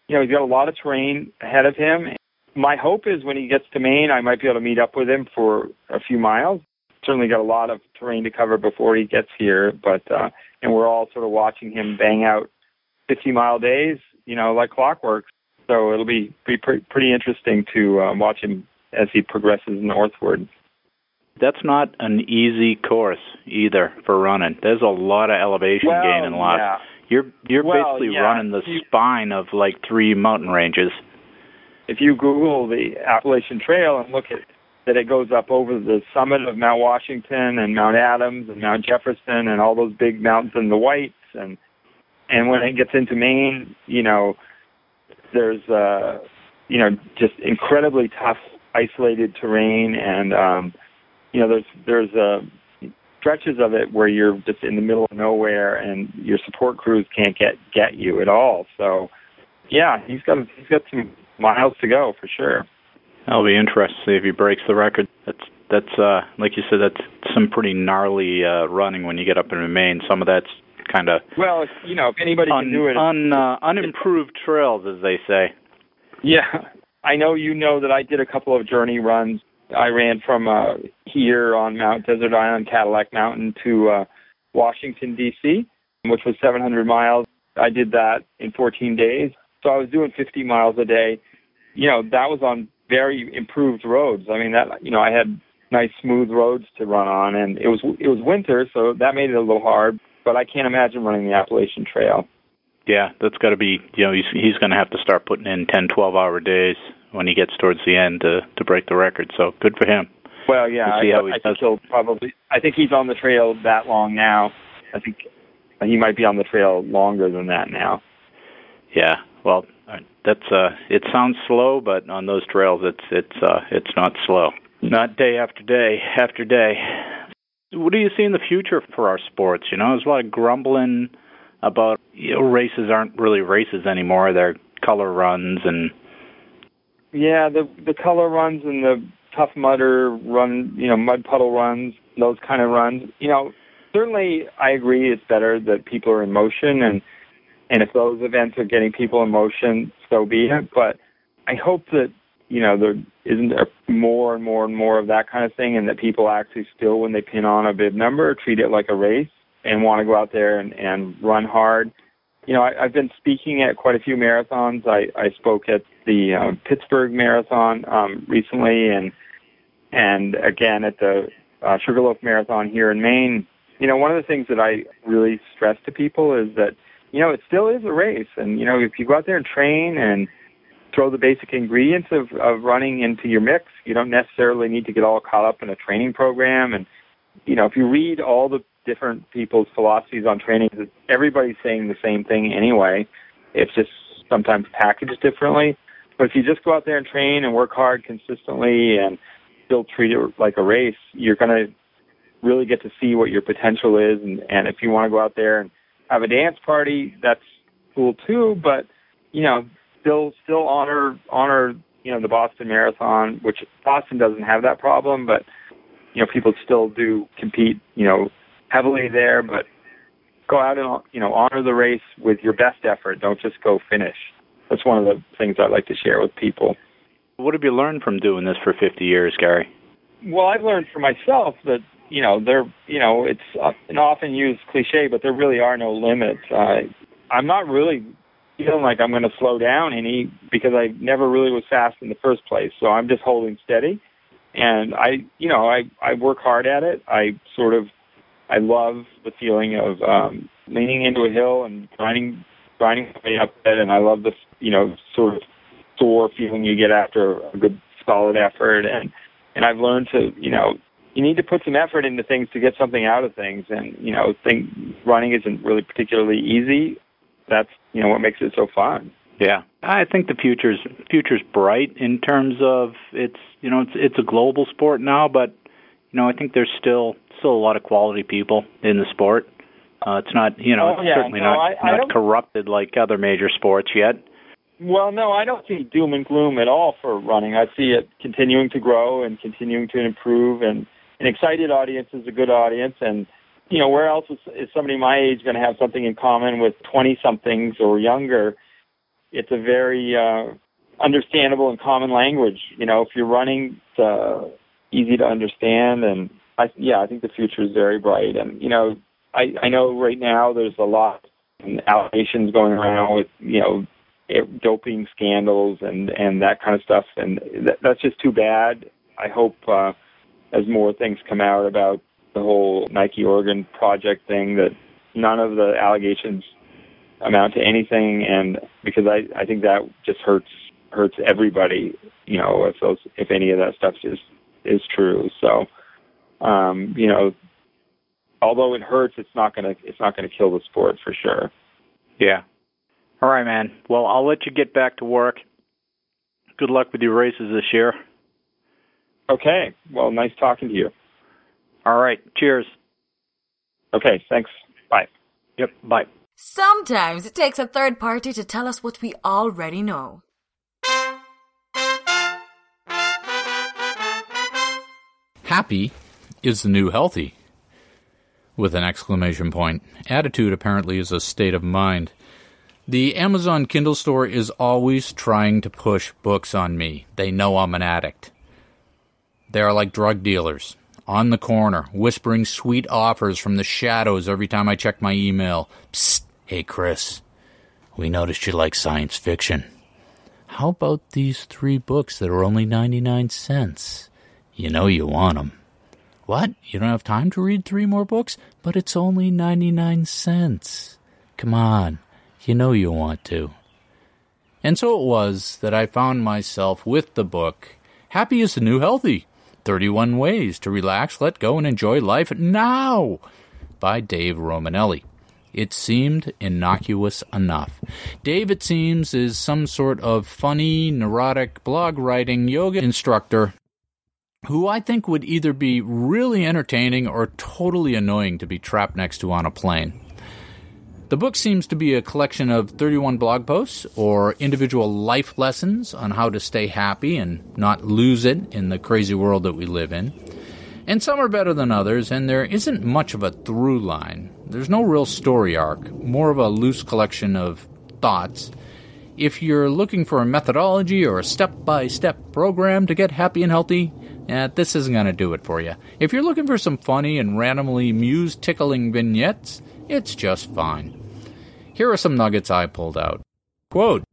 [SPEAKER 5] you know, he's got a lot of terrain ahead of him. My hope is when he gets to Maine, I might be able to meet up with him for a few miles. Certainly got a lot of terrain to cover before he gets here, but uh, and we're all sort of watching him bang out 50 mile days, you know, like clockwork. So it'll be, be pre- pretty interesting to um, watch him as he progresses northward.
[SPEAKER 2] That's not an easy course either for running. There's a lot of elevation
[SPEAKER 5] Well,
[SPEAKER 2] gain and loss.
[SPEAKER 5] yeah.
[SPEAKER 2] You're you're
[SPEAKER 5] Well,
[SPEAKER 2] basically
[SPEAKER 5] yeah.
[SPEAKER 2] running the
[SPEAKER 5] You-
[SPEAKER 2] spine of like three mountain ranges.
[SPEAKER 5] If you Google the Appalachian Trail and look at that, it goes up over the summit of Mount Washington and Mount Adams and Mount Jefferson and all those big mountains in the Whites and and when it gets into Maine, you know, there's uh, you know just incredibly tough isolated terrain and um, you know there's there's uh, stretches of it where you're just in the middle of nowhere and your support crews can't get get you at all. So yeah, he's got he's got some miles to go for sure.
[SPEAKER 2] That'll be interesting to see if he breaks the record. That's that's uh like you said, that's some pretty gnarly uh running when you get up into Maine. Some of that's kind of
[SPEAKER 5] Well, if, you know, if anybody
[SPEAKER 2] un,
[SPEAKER 5] can do it,
[SPEAKER 2] un, uh, unimproved trails, as they say.
[SPEAKER 5] yeah. I know you know that I did a couple of journey runs. I ran from uh here on Mount Desert Island, Cadillac Mountain to uh Washington D.C., which was 700 miles. I did that in 14 days. So I was doing 50 miles a day. You know, that was on very improved roads. I mean, that you know, I had nice smooth roads to run on, and it was it was winter, so that made it a little hard. But I can't imagine running the Appalachian Trail.
[SPEAKER 2] Yeah, that's got to be. You know, he's he's going to have to start putting in ten, twelve hour days when he gets towards the end to to break the record. So good for him.
[SPEAKER 5] Well, yeah, I, I
[SPEAKER 2] does.
[SPEAKER 5] think he'll probably. I think he's on the trail that long now. I think he might be on the trail longer than that now.
[SPEAKER 2] Yeah. Well, that's uh it sounds slow, but on those trails it's it's uh it's not slow. Not day after day after day. What do you see in the future for our sports? You know, there's a lot of grumbling about you know, races aren't really races anymore. They're color runs and
[SPEAKER 5] Yeah, the the color runs and the tough mudder run, you know, mud puddle runs, those kind of runs. You know, certainly I agree it's better that people are in motion and and if those events are getting people in motion, so be it. But I hope that you know there isn't a more and more and more of that kind of thing, and that people actually still, when they pin on a bib number, treat it like a race and want to go out there and, and run hard. You know, I, I've been speaking at quite a few marathons. I, I spoke at the uh, Pittsburgh Marathon um, recently, and and again at the uh, Sugarloaf Marathon here in Maine. You know, one of the things that I really stress to people is that you know it still is a race, and you know if you go out there and train and throw the basic ingredients of, of running into your mix, you don't necessarily need to get all caught up in a training program. And you know, if you read all the different people's philosophies on training, everybody's saying the same thing anyway. It's just sometimes packaged differently. But if you just go out there and train and work hard consistently and still treat it like a race, you're going to really get to see what your potential is. And, and if you want to go out there and have a dance party, that's cool too. But you know, still still honor honor you know the Boston Marathon, which Boston doesn't have that problem, but you know people still do compete you know heavily there. But go out and you know honor the race with your best effort. Don't just go finish. that's one of the things I like to share with people.
[SPEAKER 4] What have you learned from doing this for 50 years, Gary?
[SPEAKER 5] Well, I've learned for myself that you know there you know it's an often used cliche, but there really are no limits. Uh, I'm not really feeling like I'm going to slow down any because I never really was fast in the first place. So I'm just holding steady, and I you know I I work hard at it. I sort of I love the feeling of um, leaning into a hill and grinding grinding my way up it, and I love the you know sort of sore feeling you get after a good solid effort. And and I've learned to you know you need to put some effort into things to get something out of things. And you know think running isn't really particularly easy. That's you know what makes it so fun.
[SPEAKER 4] Yeah. I think the future's future's bright in terms of it's you know it's it's a global sport now but you know i think there's still still a lot of quality people in the sport uh it's not you know
[SPEAKER 5] oh,
[SPEAKER 4] it's
[SPEAKER 5] yeah,
[SPEAKER 4] certainly
[SPEAKER 5] no,
[SPEAKER 4] not
[SPEAKER 5] I, I
[SPEAKER 4] not corrupted like other major sports yet
[SPEAKER 5] well, no, I don't see doom and gloom at all for running. I see it continuing to grow and continuing to improve, and an excited audience is a good audience. And you know, where else is, is somebody my age going to have something in common with twenty somethings or younger? It's a very uh, understandable and common language. You know, if you're running, it's uh, easy to understand, and I, yeah, I think the future is very bright. And you know, I, I know right now there's a lot of allegations going around with you know doping scandals and and that kind of stuff, and that, that's just too bad. I hope uh, as more things come out about the whole Nike Oregon project thing that none of the allegations amount to anything, and because I I think that just hurts hurts everybody. You know, if those if any of that stuff is is true. So, um, you know, although it hurts, it's not gonna it's not gonna kill the sport for sure.
[SPEAKER 4] Yeah, all right, man. Well, I'll let you get back to work. Good luck with your races this year.
[SPEAKER 5] Okay. Well, nice talking to you.
[SPEAKER 4] All right. Cheers.
[SPEAKER 5] Okay. Thanks. Bye.
[SPEAKER 4] Yep. Bye.
[SPEAKER 3] Sometimes it takes a third party to tell us what we already know.
[SPEAKER 2] Happy is the new healthy. With an exclamation point. Attitude apparently is a state of mind. The Amazon Kindle store is always trying to push books on me. They know I'm an addict. They are like drug dealers, on the corner, whispering sweet offers from the shadows every time I check my email. Psst, hey Chris, we noticed you like science fiction. How about these three books that are only 99 cents? You know you want them. What? You don't have time to read three more books? But it's only 99 cents. Come on. You know you want to. And so it was that I found myself with the book, Happy is the New Healthy 31 Ways to Relax, Let Go, and Enjoy Life Now by Dave Romanelli. It seemed innocuous enough. Dave, it seems, is some sort of funny, neurotic, blog writing yoga instructor who I think would either be really entertaining or totally annoying to be trapped next to on a plane. The book seems to be a collection of 31 blog posts or individual life lessons on how to stay happy and not lose it in the crazy world that we live in. And some are better than others, and there isn't much of a through line. There's no real story arc, more of a loose collection of thoughts. If you're looking for a methodology or a step by step program to get happy and healthy, eh, this isn't going to do it for you. If you're looking for some funny and randomly muse tickling vignettes, it's just fine. Here are some nuggets I pulled out. Quote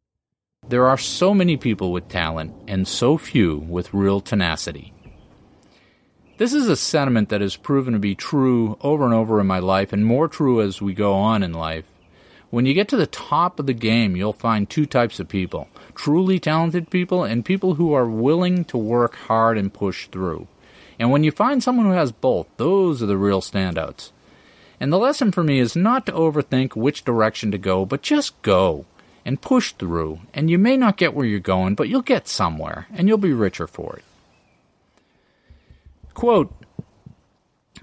[SPEAKER 2] There are so many people with talent and so few with real tenacity. This is a sentiment that has proven to be true over and over in my life, and more true as we go on in life. When you get to the top of the game, you'll find two types of people truly talented people and people who are willing to work hard and push through. And when you find someone who has both, those are the real standouts. And the lesson for me is not to overthink which direction to go, but just go and push through. And you may not get where you're going, but you'll get somewhere, and you'll be richer for it. Quote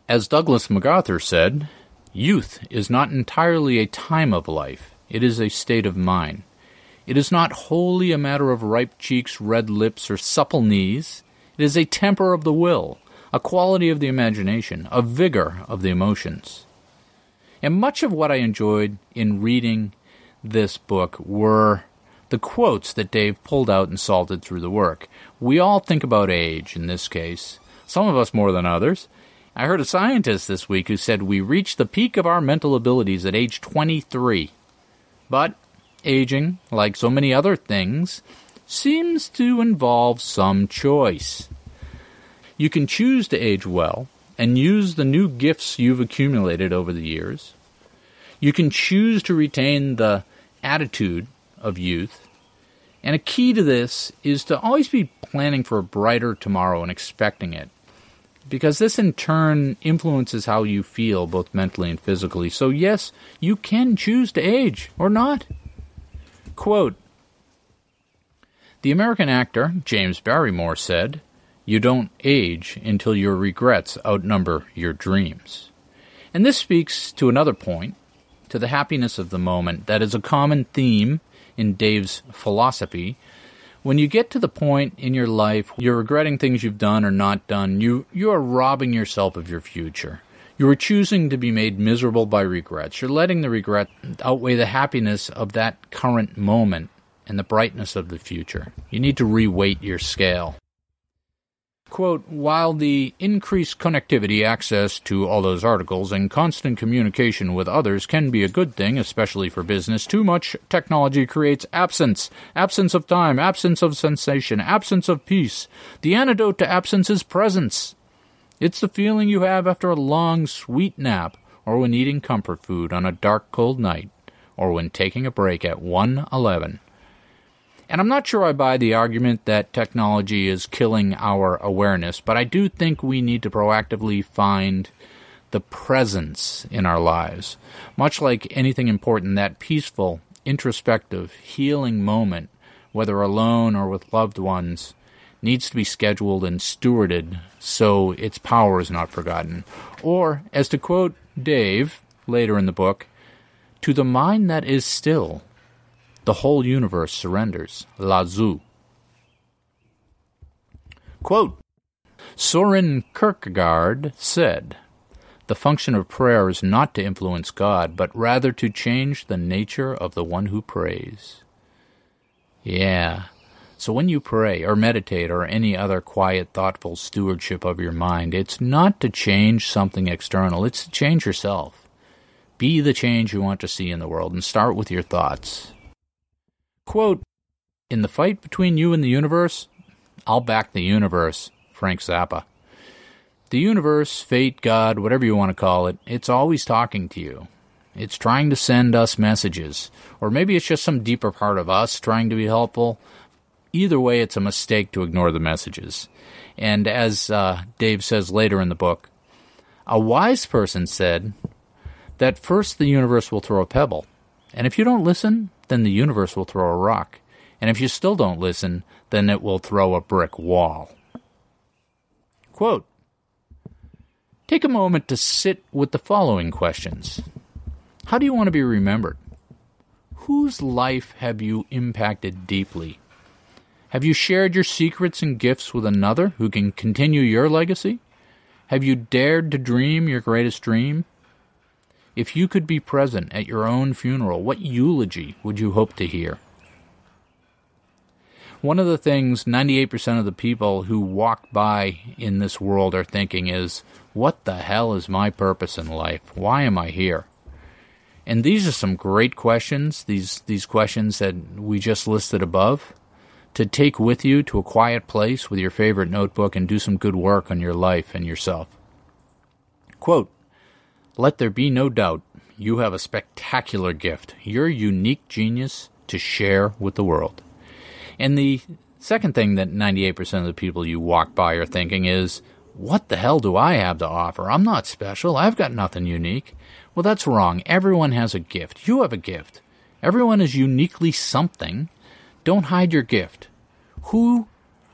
[SPEAKER 2] As Douglas MacArthur said, youth is not entirely a time of life, it is a state of mind. It is not wholly a matter of ripe cheeks, red lips, or supple knees. It is a temper of the will, a quality of the imagination, a vigor of the emotions. And much of what I enjoyed in reading this book were the quotes that Dave pulled out and salted through the work. We all think about age in this case, some of us more than others. I heard a scientist this week who said we reach the peak of our mental abilities at age 23. But aging, like so many other things, seems to involve some choice. You can choose to age well and use the new gifts you've accumulated over the years. You can choose to retain the attitude of youth. And a key to this is to always be planning for a brighter tomorrow and expecting it because this in turn influences how you feel both mentally and physically. So, yes, you can choose to age or not. Quote The American actor James Barrymore said, You don't age until your regrets outnumber your dreams. And this speaks to another point, to the happiness of the moment that is a common theme in Dave's philosophy when you get to the point in your life you're regretting things you've done or not done, you, you are robbing yourself of your future. You are choosing to be made miserable by regrets. You're letting the regret outweigh the happiness of that current moment and the brightness of the future. You need to reweight your scale. Quote, while the increased connectivity, access to all those articles, and constant communication with others can be a good thing, especially for business, too much technology creates absence. Absence of time, absence of sensation, absence of peace. The antidote to absence is presence. It's the feeling you have after a long, sweet nap, or when eating comfort food on a dark, cold night, or when taking a break at 111. And I'm not sure I buy the argument that technology is killing our awareness, but I do think we need to proactively find the presence in our lives. Much like anything important, that peaceful, introspective, healing moment, whether alone or with loved ones, needs to be scheduled and stewarded so its power is not forgotten. Or, as to quote Dave later in the book, to the mind that is still, the whole universe surrenders. Lao Tzu. Quote Soren Kierkegaard said, The function of prayer is not to influence God, but rather to change the nature of the one who prays. Yeah. So when you pray or meditate or any other quiet, thoughtful stewardship of your mind, it's not to change something external, it's to change yourself. Be the change you want to see in the world and start with your thoughts. Quote, In the fight between you and the universe, I'll back the universe, Frank Zappa. The universe, fate, God, whatever you want to call it, it's always talking to you. It's trying to send us messages. Or maybe it's just some deeper part of us trying to be helpful. Either way, it's a mistake to ignore the messages. And as uh, Dave says later in the book, a wise person said that first the universe will throw a pebble. And if you don't listen, then the universe will throw a rock. And if you still don't listen, then it will throw a brick wall. Quote Take a moment to sit with the following questions How do you want to be remembered? Whose life have you impacted deeply? Have you shared your secrets and gifts with another who can continue your legacy? Have you dared to dream your greatest dream? If you could be present at your own funeral, what eulogy would you hope to hear? One of the things 98% of the people who walk by in this world are thinking is, what the hell is my purpose in life? Why am I here? And these are some great questions, these, these questions that we just listed above, to take with you to a quiet place with your favorite notebook and do some good work on your life and yourself. Quote, let there be no doubt you have a spectacular gift, your unique genius to share with the world. And the second thing that 98% of the people you walk by are thinking is, what the hell do I have to offer? I'm not special. I've got nothing unique. Well, that's wrong. Everyone has a gift. You have a gift. Everyone is uniquely something. Don't hide your gift. Who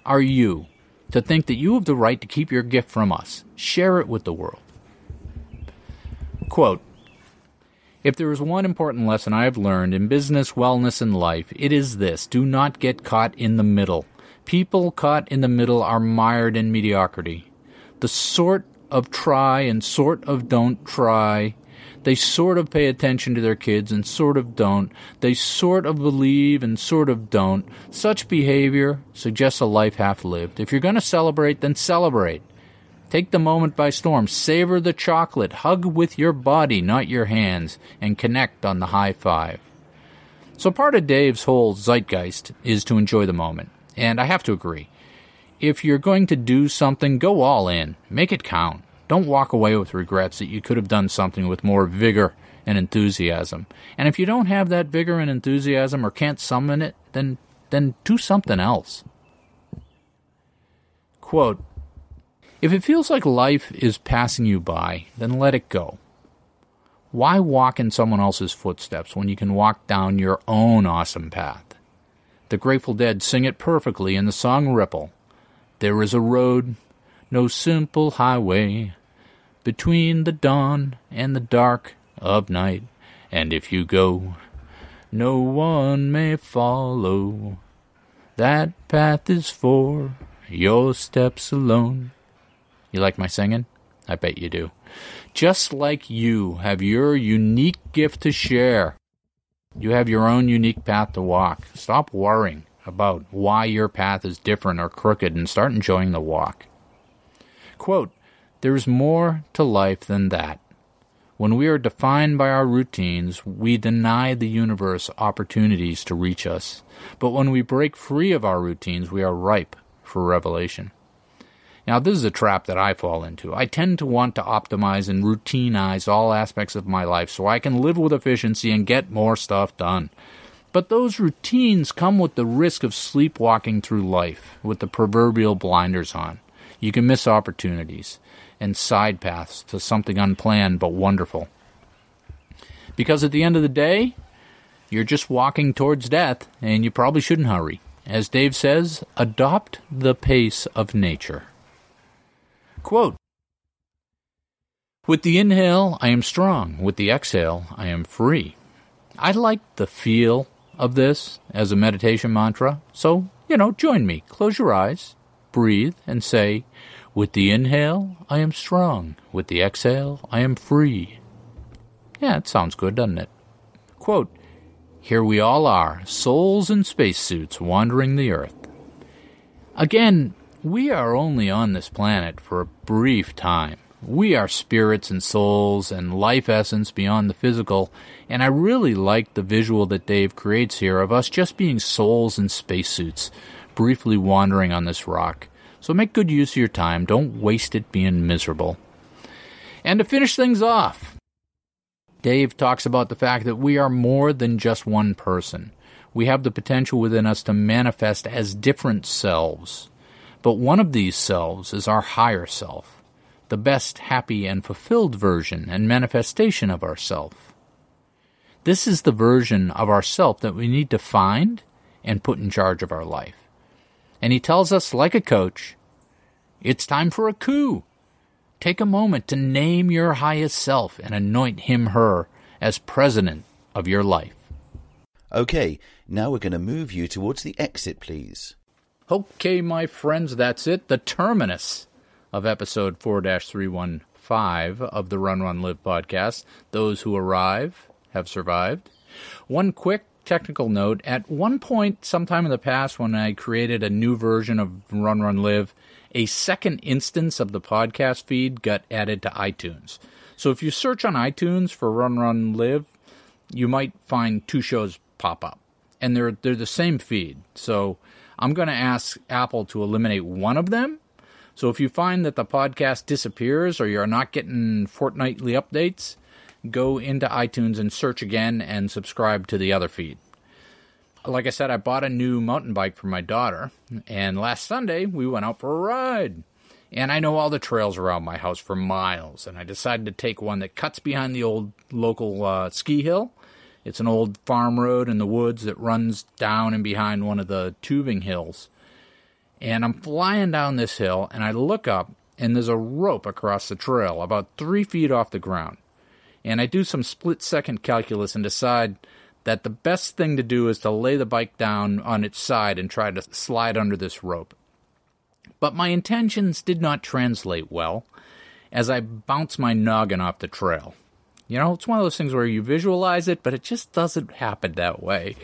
[SPEAKER 2] are you to think that you have the right to keep your gift from us? Share it with the world. Quote If there is one important lesson I have learned in business, wellness, and life, it is this do not get caught in the middle. People caught in the middle are mired in mediocrity. The sort of try and sort of don't try They sort of pay attention to their kids and sort of don't. They sort of believe and sort of don't. Such behavior suggests a life half lived. If you're going to celebrate, then celebrate. Take the moment by storm. Savor the chocolate. Hug with your body, not your hands, and connect on the high five. So, part of Dave's whole zeitgeist is to enjoy the moment. And I have to agree. If you're going to do something, go all in. Make it count. Don't walk away with regrets that you could have done something with more vigor and enthusiasm. And if you don't have that vigor and enthusiasm or can't summon it, then then do something else. Quote If it feels like life is passing you by, then let it go. Why walk in someone else's footsteps when you can walk down your own awesome path? The Grateful Dead sing it perfectly in the song Ripple. There is a road, no simple highway, between the dawn and the dark of night, and if you go, no one may follow. That path is for your steps alone. You like my singing? I bet you do. Just like you have your unique gift to share, you have your own unique path to walk. Stop worrying about why your path is different or crooked and start enjoying the walk. Quote, there is more to life than that. When we are defined by our routines, we deny the universe opportunities to reach us. But when we break free of our routines, we are ripe for revelation. Now, this is a trap that I fall into. I tend to want to optimize and routinize all aspects of my life so I can live with efficiency and get more stuff done. But those routines come with the risk of sleepwalking through life with the proverbial blinders on. You can miss opportunities and side paths to something unplanned but wonderful. Because at the end of the day, you're just walking towards death, and you probably shouldn't hurry. As Dave says, adopt the pace of nature. Quote With the inhale, I am strong. With the exhale, I am free. I like the feel of this as a meditation mantra, so, you know, join me. Close your eyes, breathe, and say, with the inhale, I am strong. With the exhale, I am free. Yeah, it sounds good, doesn't it? Quote, Here we all are, souls in spacesuits wandering the earth. Again, we are only on this planet for a brief time. We are spirits and souls and life essence beyond the physical, and I really like the visual that Dave creates here of us just being souls in spacesuits, briefly wandering on this rock. So make good use of your time. Don't waste it being miserable. And to finish things off, Dave talks about the fact that we are more than just one person. We have the potential within us to manifest as different selves. But one of these selves is our higher self, the best, happy, and fulfilled version and manifestation of ourself. This is the version of ourself that we need to find and put in charge of our life. And he tells us, like a coach, it's time for a coup. Take a moment to name your highest self and anoint him, her, as president of your life.
[SPEAKER 6] Okay, now we're going to move you towards the exit, please.
[SPEAKER 2] Okay, my friends, that's it. The terminus of episode 4 315 of the Run Run Live podcast. Those who arrive have survived. One quick technical note at one point, sometime in the past, when I created a new version of Run Run Live, a second instance of the podcast feed got added to iTunes. So if you search on iTunes for Run Run Live, you might find two shows pop up, and they're they're the same feed. So I'm going to ask Apple to eliminate one of them. So if you find that the podcast disappears or you're not getting fortnightly updates, go into iTunes and search again and subscribe to the other feed. Like I said, I bought a new mountain bike for my daughter, and last Sunday we went out for a ride. And I know all the trails around my house for miles, and I decided to take one that cuts behind the old local uh, ski hill. It's an old farm road in the woods that runs down and behind one of the tubing hills. And I'm flying down this hill, and I look up, and there's a rope across the trail about three feet off the ground and I do some split second calculus and decide that the best thing to do is to lay the bike down on its side and try to slide under this rope. But my intentions did not translate well as I bounce my noggin off the trail. You know, it's one of those things where you visualize it, but it just doesn't happen that way.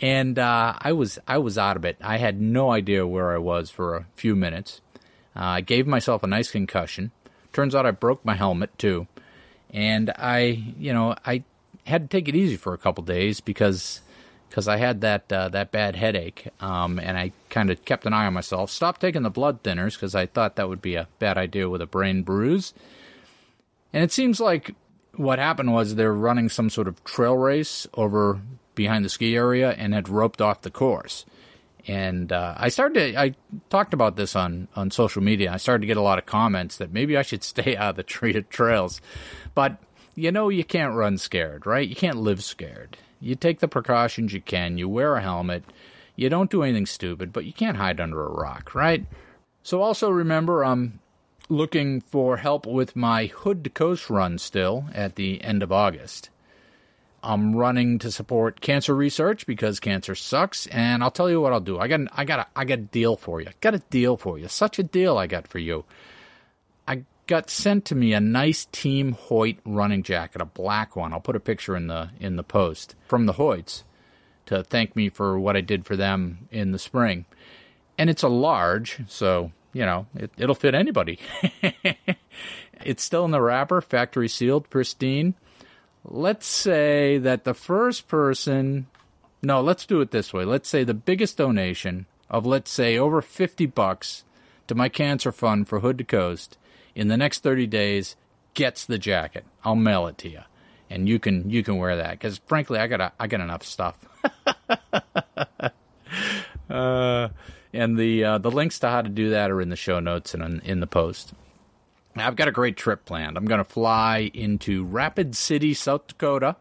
[SPEAKER 2] And uh, I was I was out of it. I had no idea where I was for a few minutes. Uh, I gave myself a nice concussion. Turns out I broke my helmet too, and I you know I had to take it easy for a couple days because because I had that uh, that bad headache, um, and I kind of kept an eye on myself. Stopped taking the blood thinners because I thought that would be a bad idea with a brain bruise. And it seems like what happened was they're running some sort of trail race over behind the ski area and had roped off the course. And uh, I started to, I talked about this on, on social media. I started to get a lot of comments that maybe I should stay out of the treated trails. But you know, you can't run scared, right? You can't live scared. You take the precautions you can, you wear a helmet, you don't do anything stupid, but you can't hide under a rock, right? So also remember, I'm looking for help with my Hood to Coast run still at the end of August. I'm running to support cancer research because cancer sucks, and I'll tell you what I'll do. I got I got a, I got a deal for you. I Got a deal for you. Such a deal I got for you. Got sent to me a nice Team Hoyt running jacket, a black one. I'll put a picture in the in the post from the Hoyts to thank me for what I did for them in the spring. And it's a large, so you know it, it'll fit anybody. it's still in the wrapper, factory sealed, pristine. Let's say that the first person, no, let's do it this way. Let's say the biggest donation of let's say over 50 bucks to my cancer fund for Hood to Coast in the next 30 days gets the jacket. I'll mail it to you. And you can you can wear that cuz frankly I got a, I got enough stuff. uh, and the uh, the links to how to do that are in the show notes and in, in the post. I've got a great trip planned. I'm going to fly into Rapid City, South Dakota,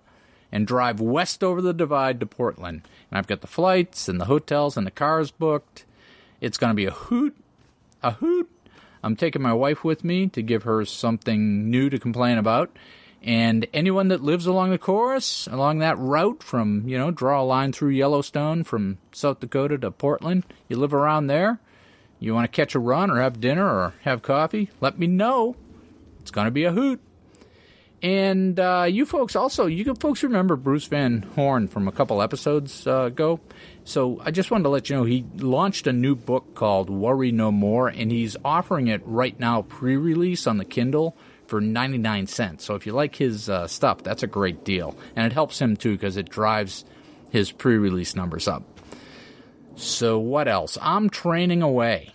[SPEAKER 2] and drive west over the divide to Portland. And I've got the flights and the hotels and the cars booked. It's going to be a hoot, a hoot. I'm taking my wife with me to give her something new to complain about. And anyone that lives along the course, along that route from, you know, draw a line through Yellowstone from South Dakota to Portland, you live around there, you want to catch a run or have dinner or have coffee, let me know. It's going to be a hoot. And uh, you folks also, you folks remember Bruce Van Horn from a couple episodes uh, ago. So I just wanted to let you know he launched a new book called Worry No More, and he's offering it right now pre-release on the Kindle for 99 cents. So if you like his uh, stuff, that's a great deal. And it helps him too because it drives his pre release numbers up. So what else? I'm training away.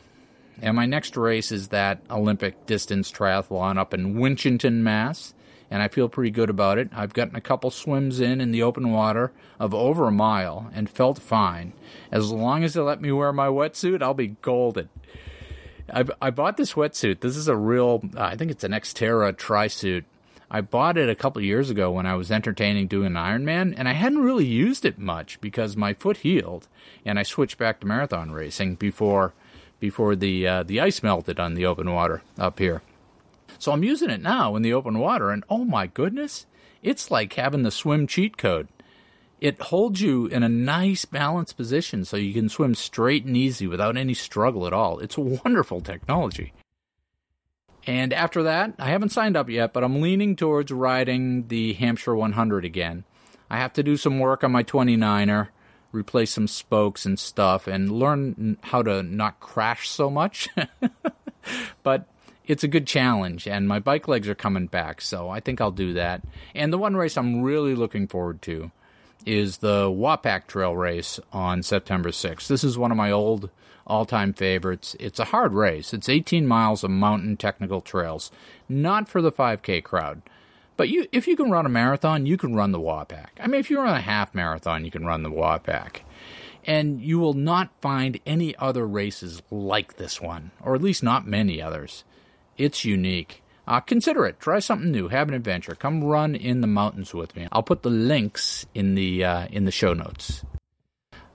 [SPEAKER 2] And my next race is that Olympic distance triathlon up in Winchendon, Mass. And I feel pretty good about it. I've gotten a couple swims in in the open water of over a mile and felt fine. As long as they let me wear my wetsuit, I'll be golden. I, I bought this wetsuit. This is a real, I think it's an Xterra tri suit. I bought it a couple years ago when I was entertaining doing an Ironman, and I hadn't really used it much because my foot healed, and I switched back to marathon racing before before the uh, the ice melted on the open water up here. So I'm using it now in the open water, and oh my goodness, it's like having the swim cheat code. It holds you in a nice balanced position so you can swim straight and easy without any struggle at all. It's a wonderful technology. And after that, I haven't signed up yet, but I'm leaning towards riding the Hampshire 100 again. I have to do some work on my 29er, replace some spokes and stuff, and learn how to not crash so much. but it's a good challenge, and my bike legs are coming back, so I think I'll do that. And the one race I'm really looking forward to is the Wapack Trail race on September 6th. This is one of my old all time favorites. It's a hard race. It's 18 miles of mountain technical trails, not for the 5K crowd. But you, if you can run a marathon, you can run the Wapack. I mean, if you run a half marathon, you can run the Wapack. And you will not find any other races like this one, or at least not many others. It's unique. Uh, consider it. Try something new. Have an adventure. Come run in the mountains with me. I'll put the links in the uh, in the show notes.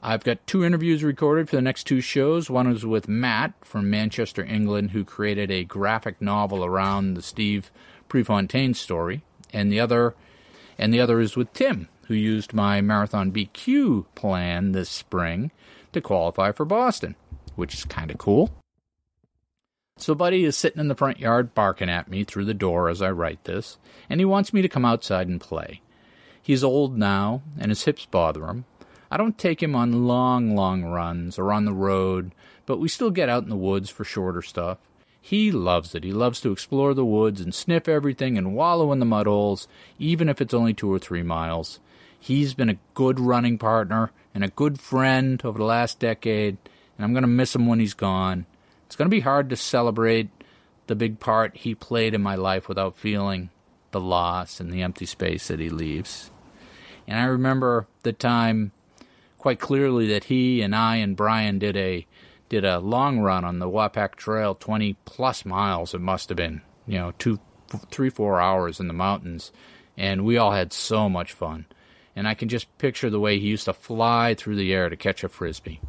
[SPEAKER 2] I've got two interviews recorded for the next two shows. One is with Matt from Manchester, England, who created a graphic novel around the Steve Prefontaine story, and the other and the other is with Tim, who used my Marathon BQ plan this spring to qualify for Boston, which is kind of cool. So Buddy is sitting in the front yard barking at me through the door as I write this, and he wants me to come outside and play. He's old now, and his hips bother him. I don't take him on long, long runs or on the road, but we still get out in the woods for shorter stuff. He loves it. He loves to explore the woods and sniff everything and wallow in the mud holes, even if it's only two or three miles. He's been a good running partner and a good friend over the last decade, and I'm going to miss him when he's gone. It's going to be hard to celebrate the big part he played in my life without feeling the loss and the empty space that he leaves. And I remember the time quite clearly that he and I and Brian did a did a long run on the Wapack Trail, 20 plus miles it must have been, you know, two, three, four hours in the mountains. And we all had so much fun. And I can just picture the way he used to fly through the air to catch a frisbee.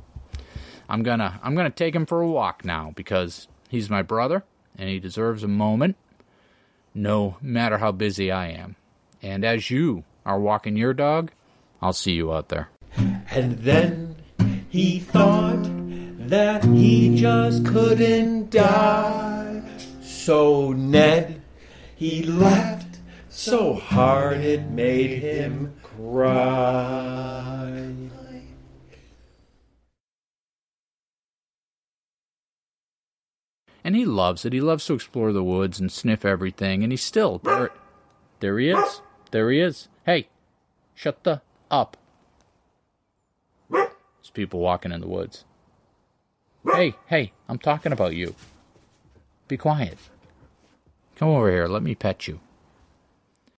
[SPEAKER 2] I'm gonna I'm gonna take him for a walk now because he's my brother and he deserves a moment, no matter how busy I am. And as you are walking your dog, I'll see you out there.
[SPEAKER 1] And then he thought that he just couldn't die. So Ned, he laughed so hard it made him cry.
[SPEAKER 2] And he loves it. He loves to explore the woods and sniff everything. And he's still there. There he is. There he is. Hey, shut the up. There's people walking in the woods. Hey, hey, I'm talking about you. Be quiet. Come over here. Let me pet you.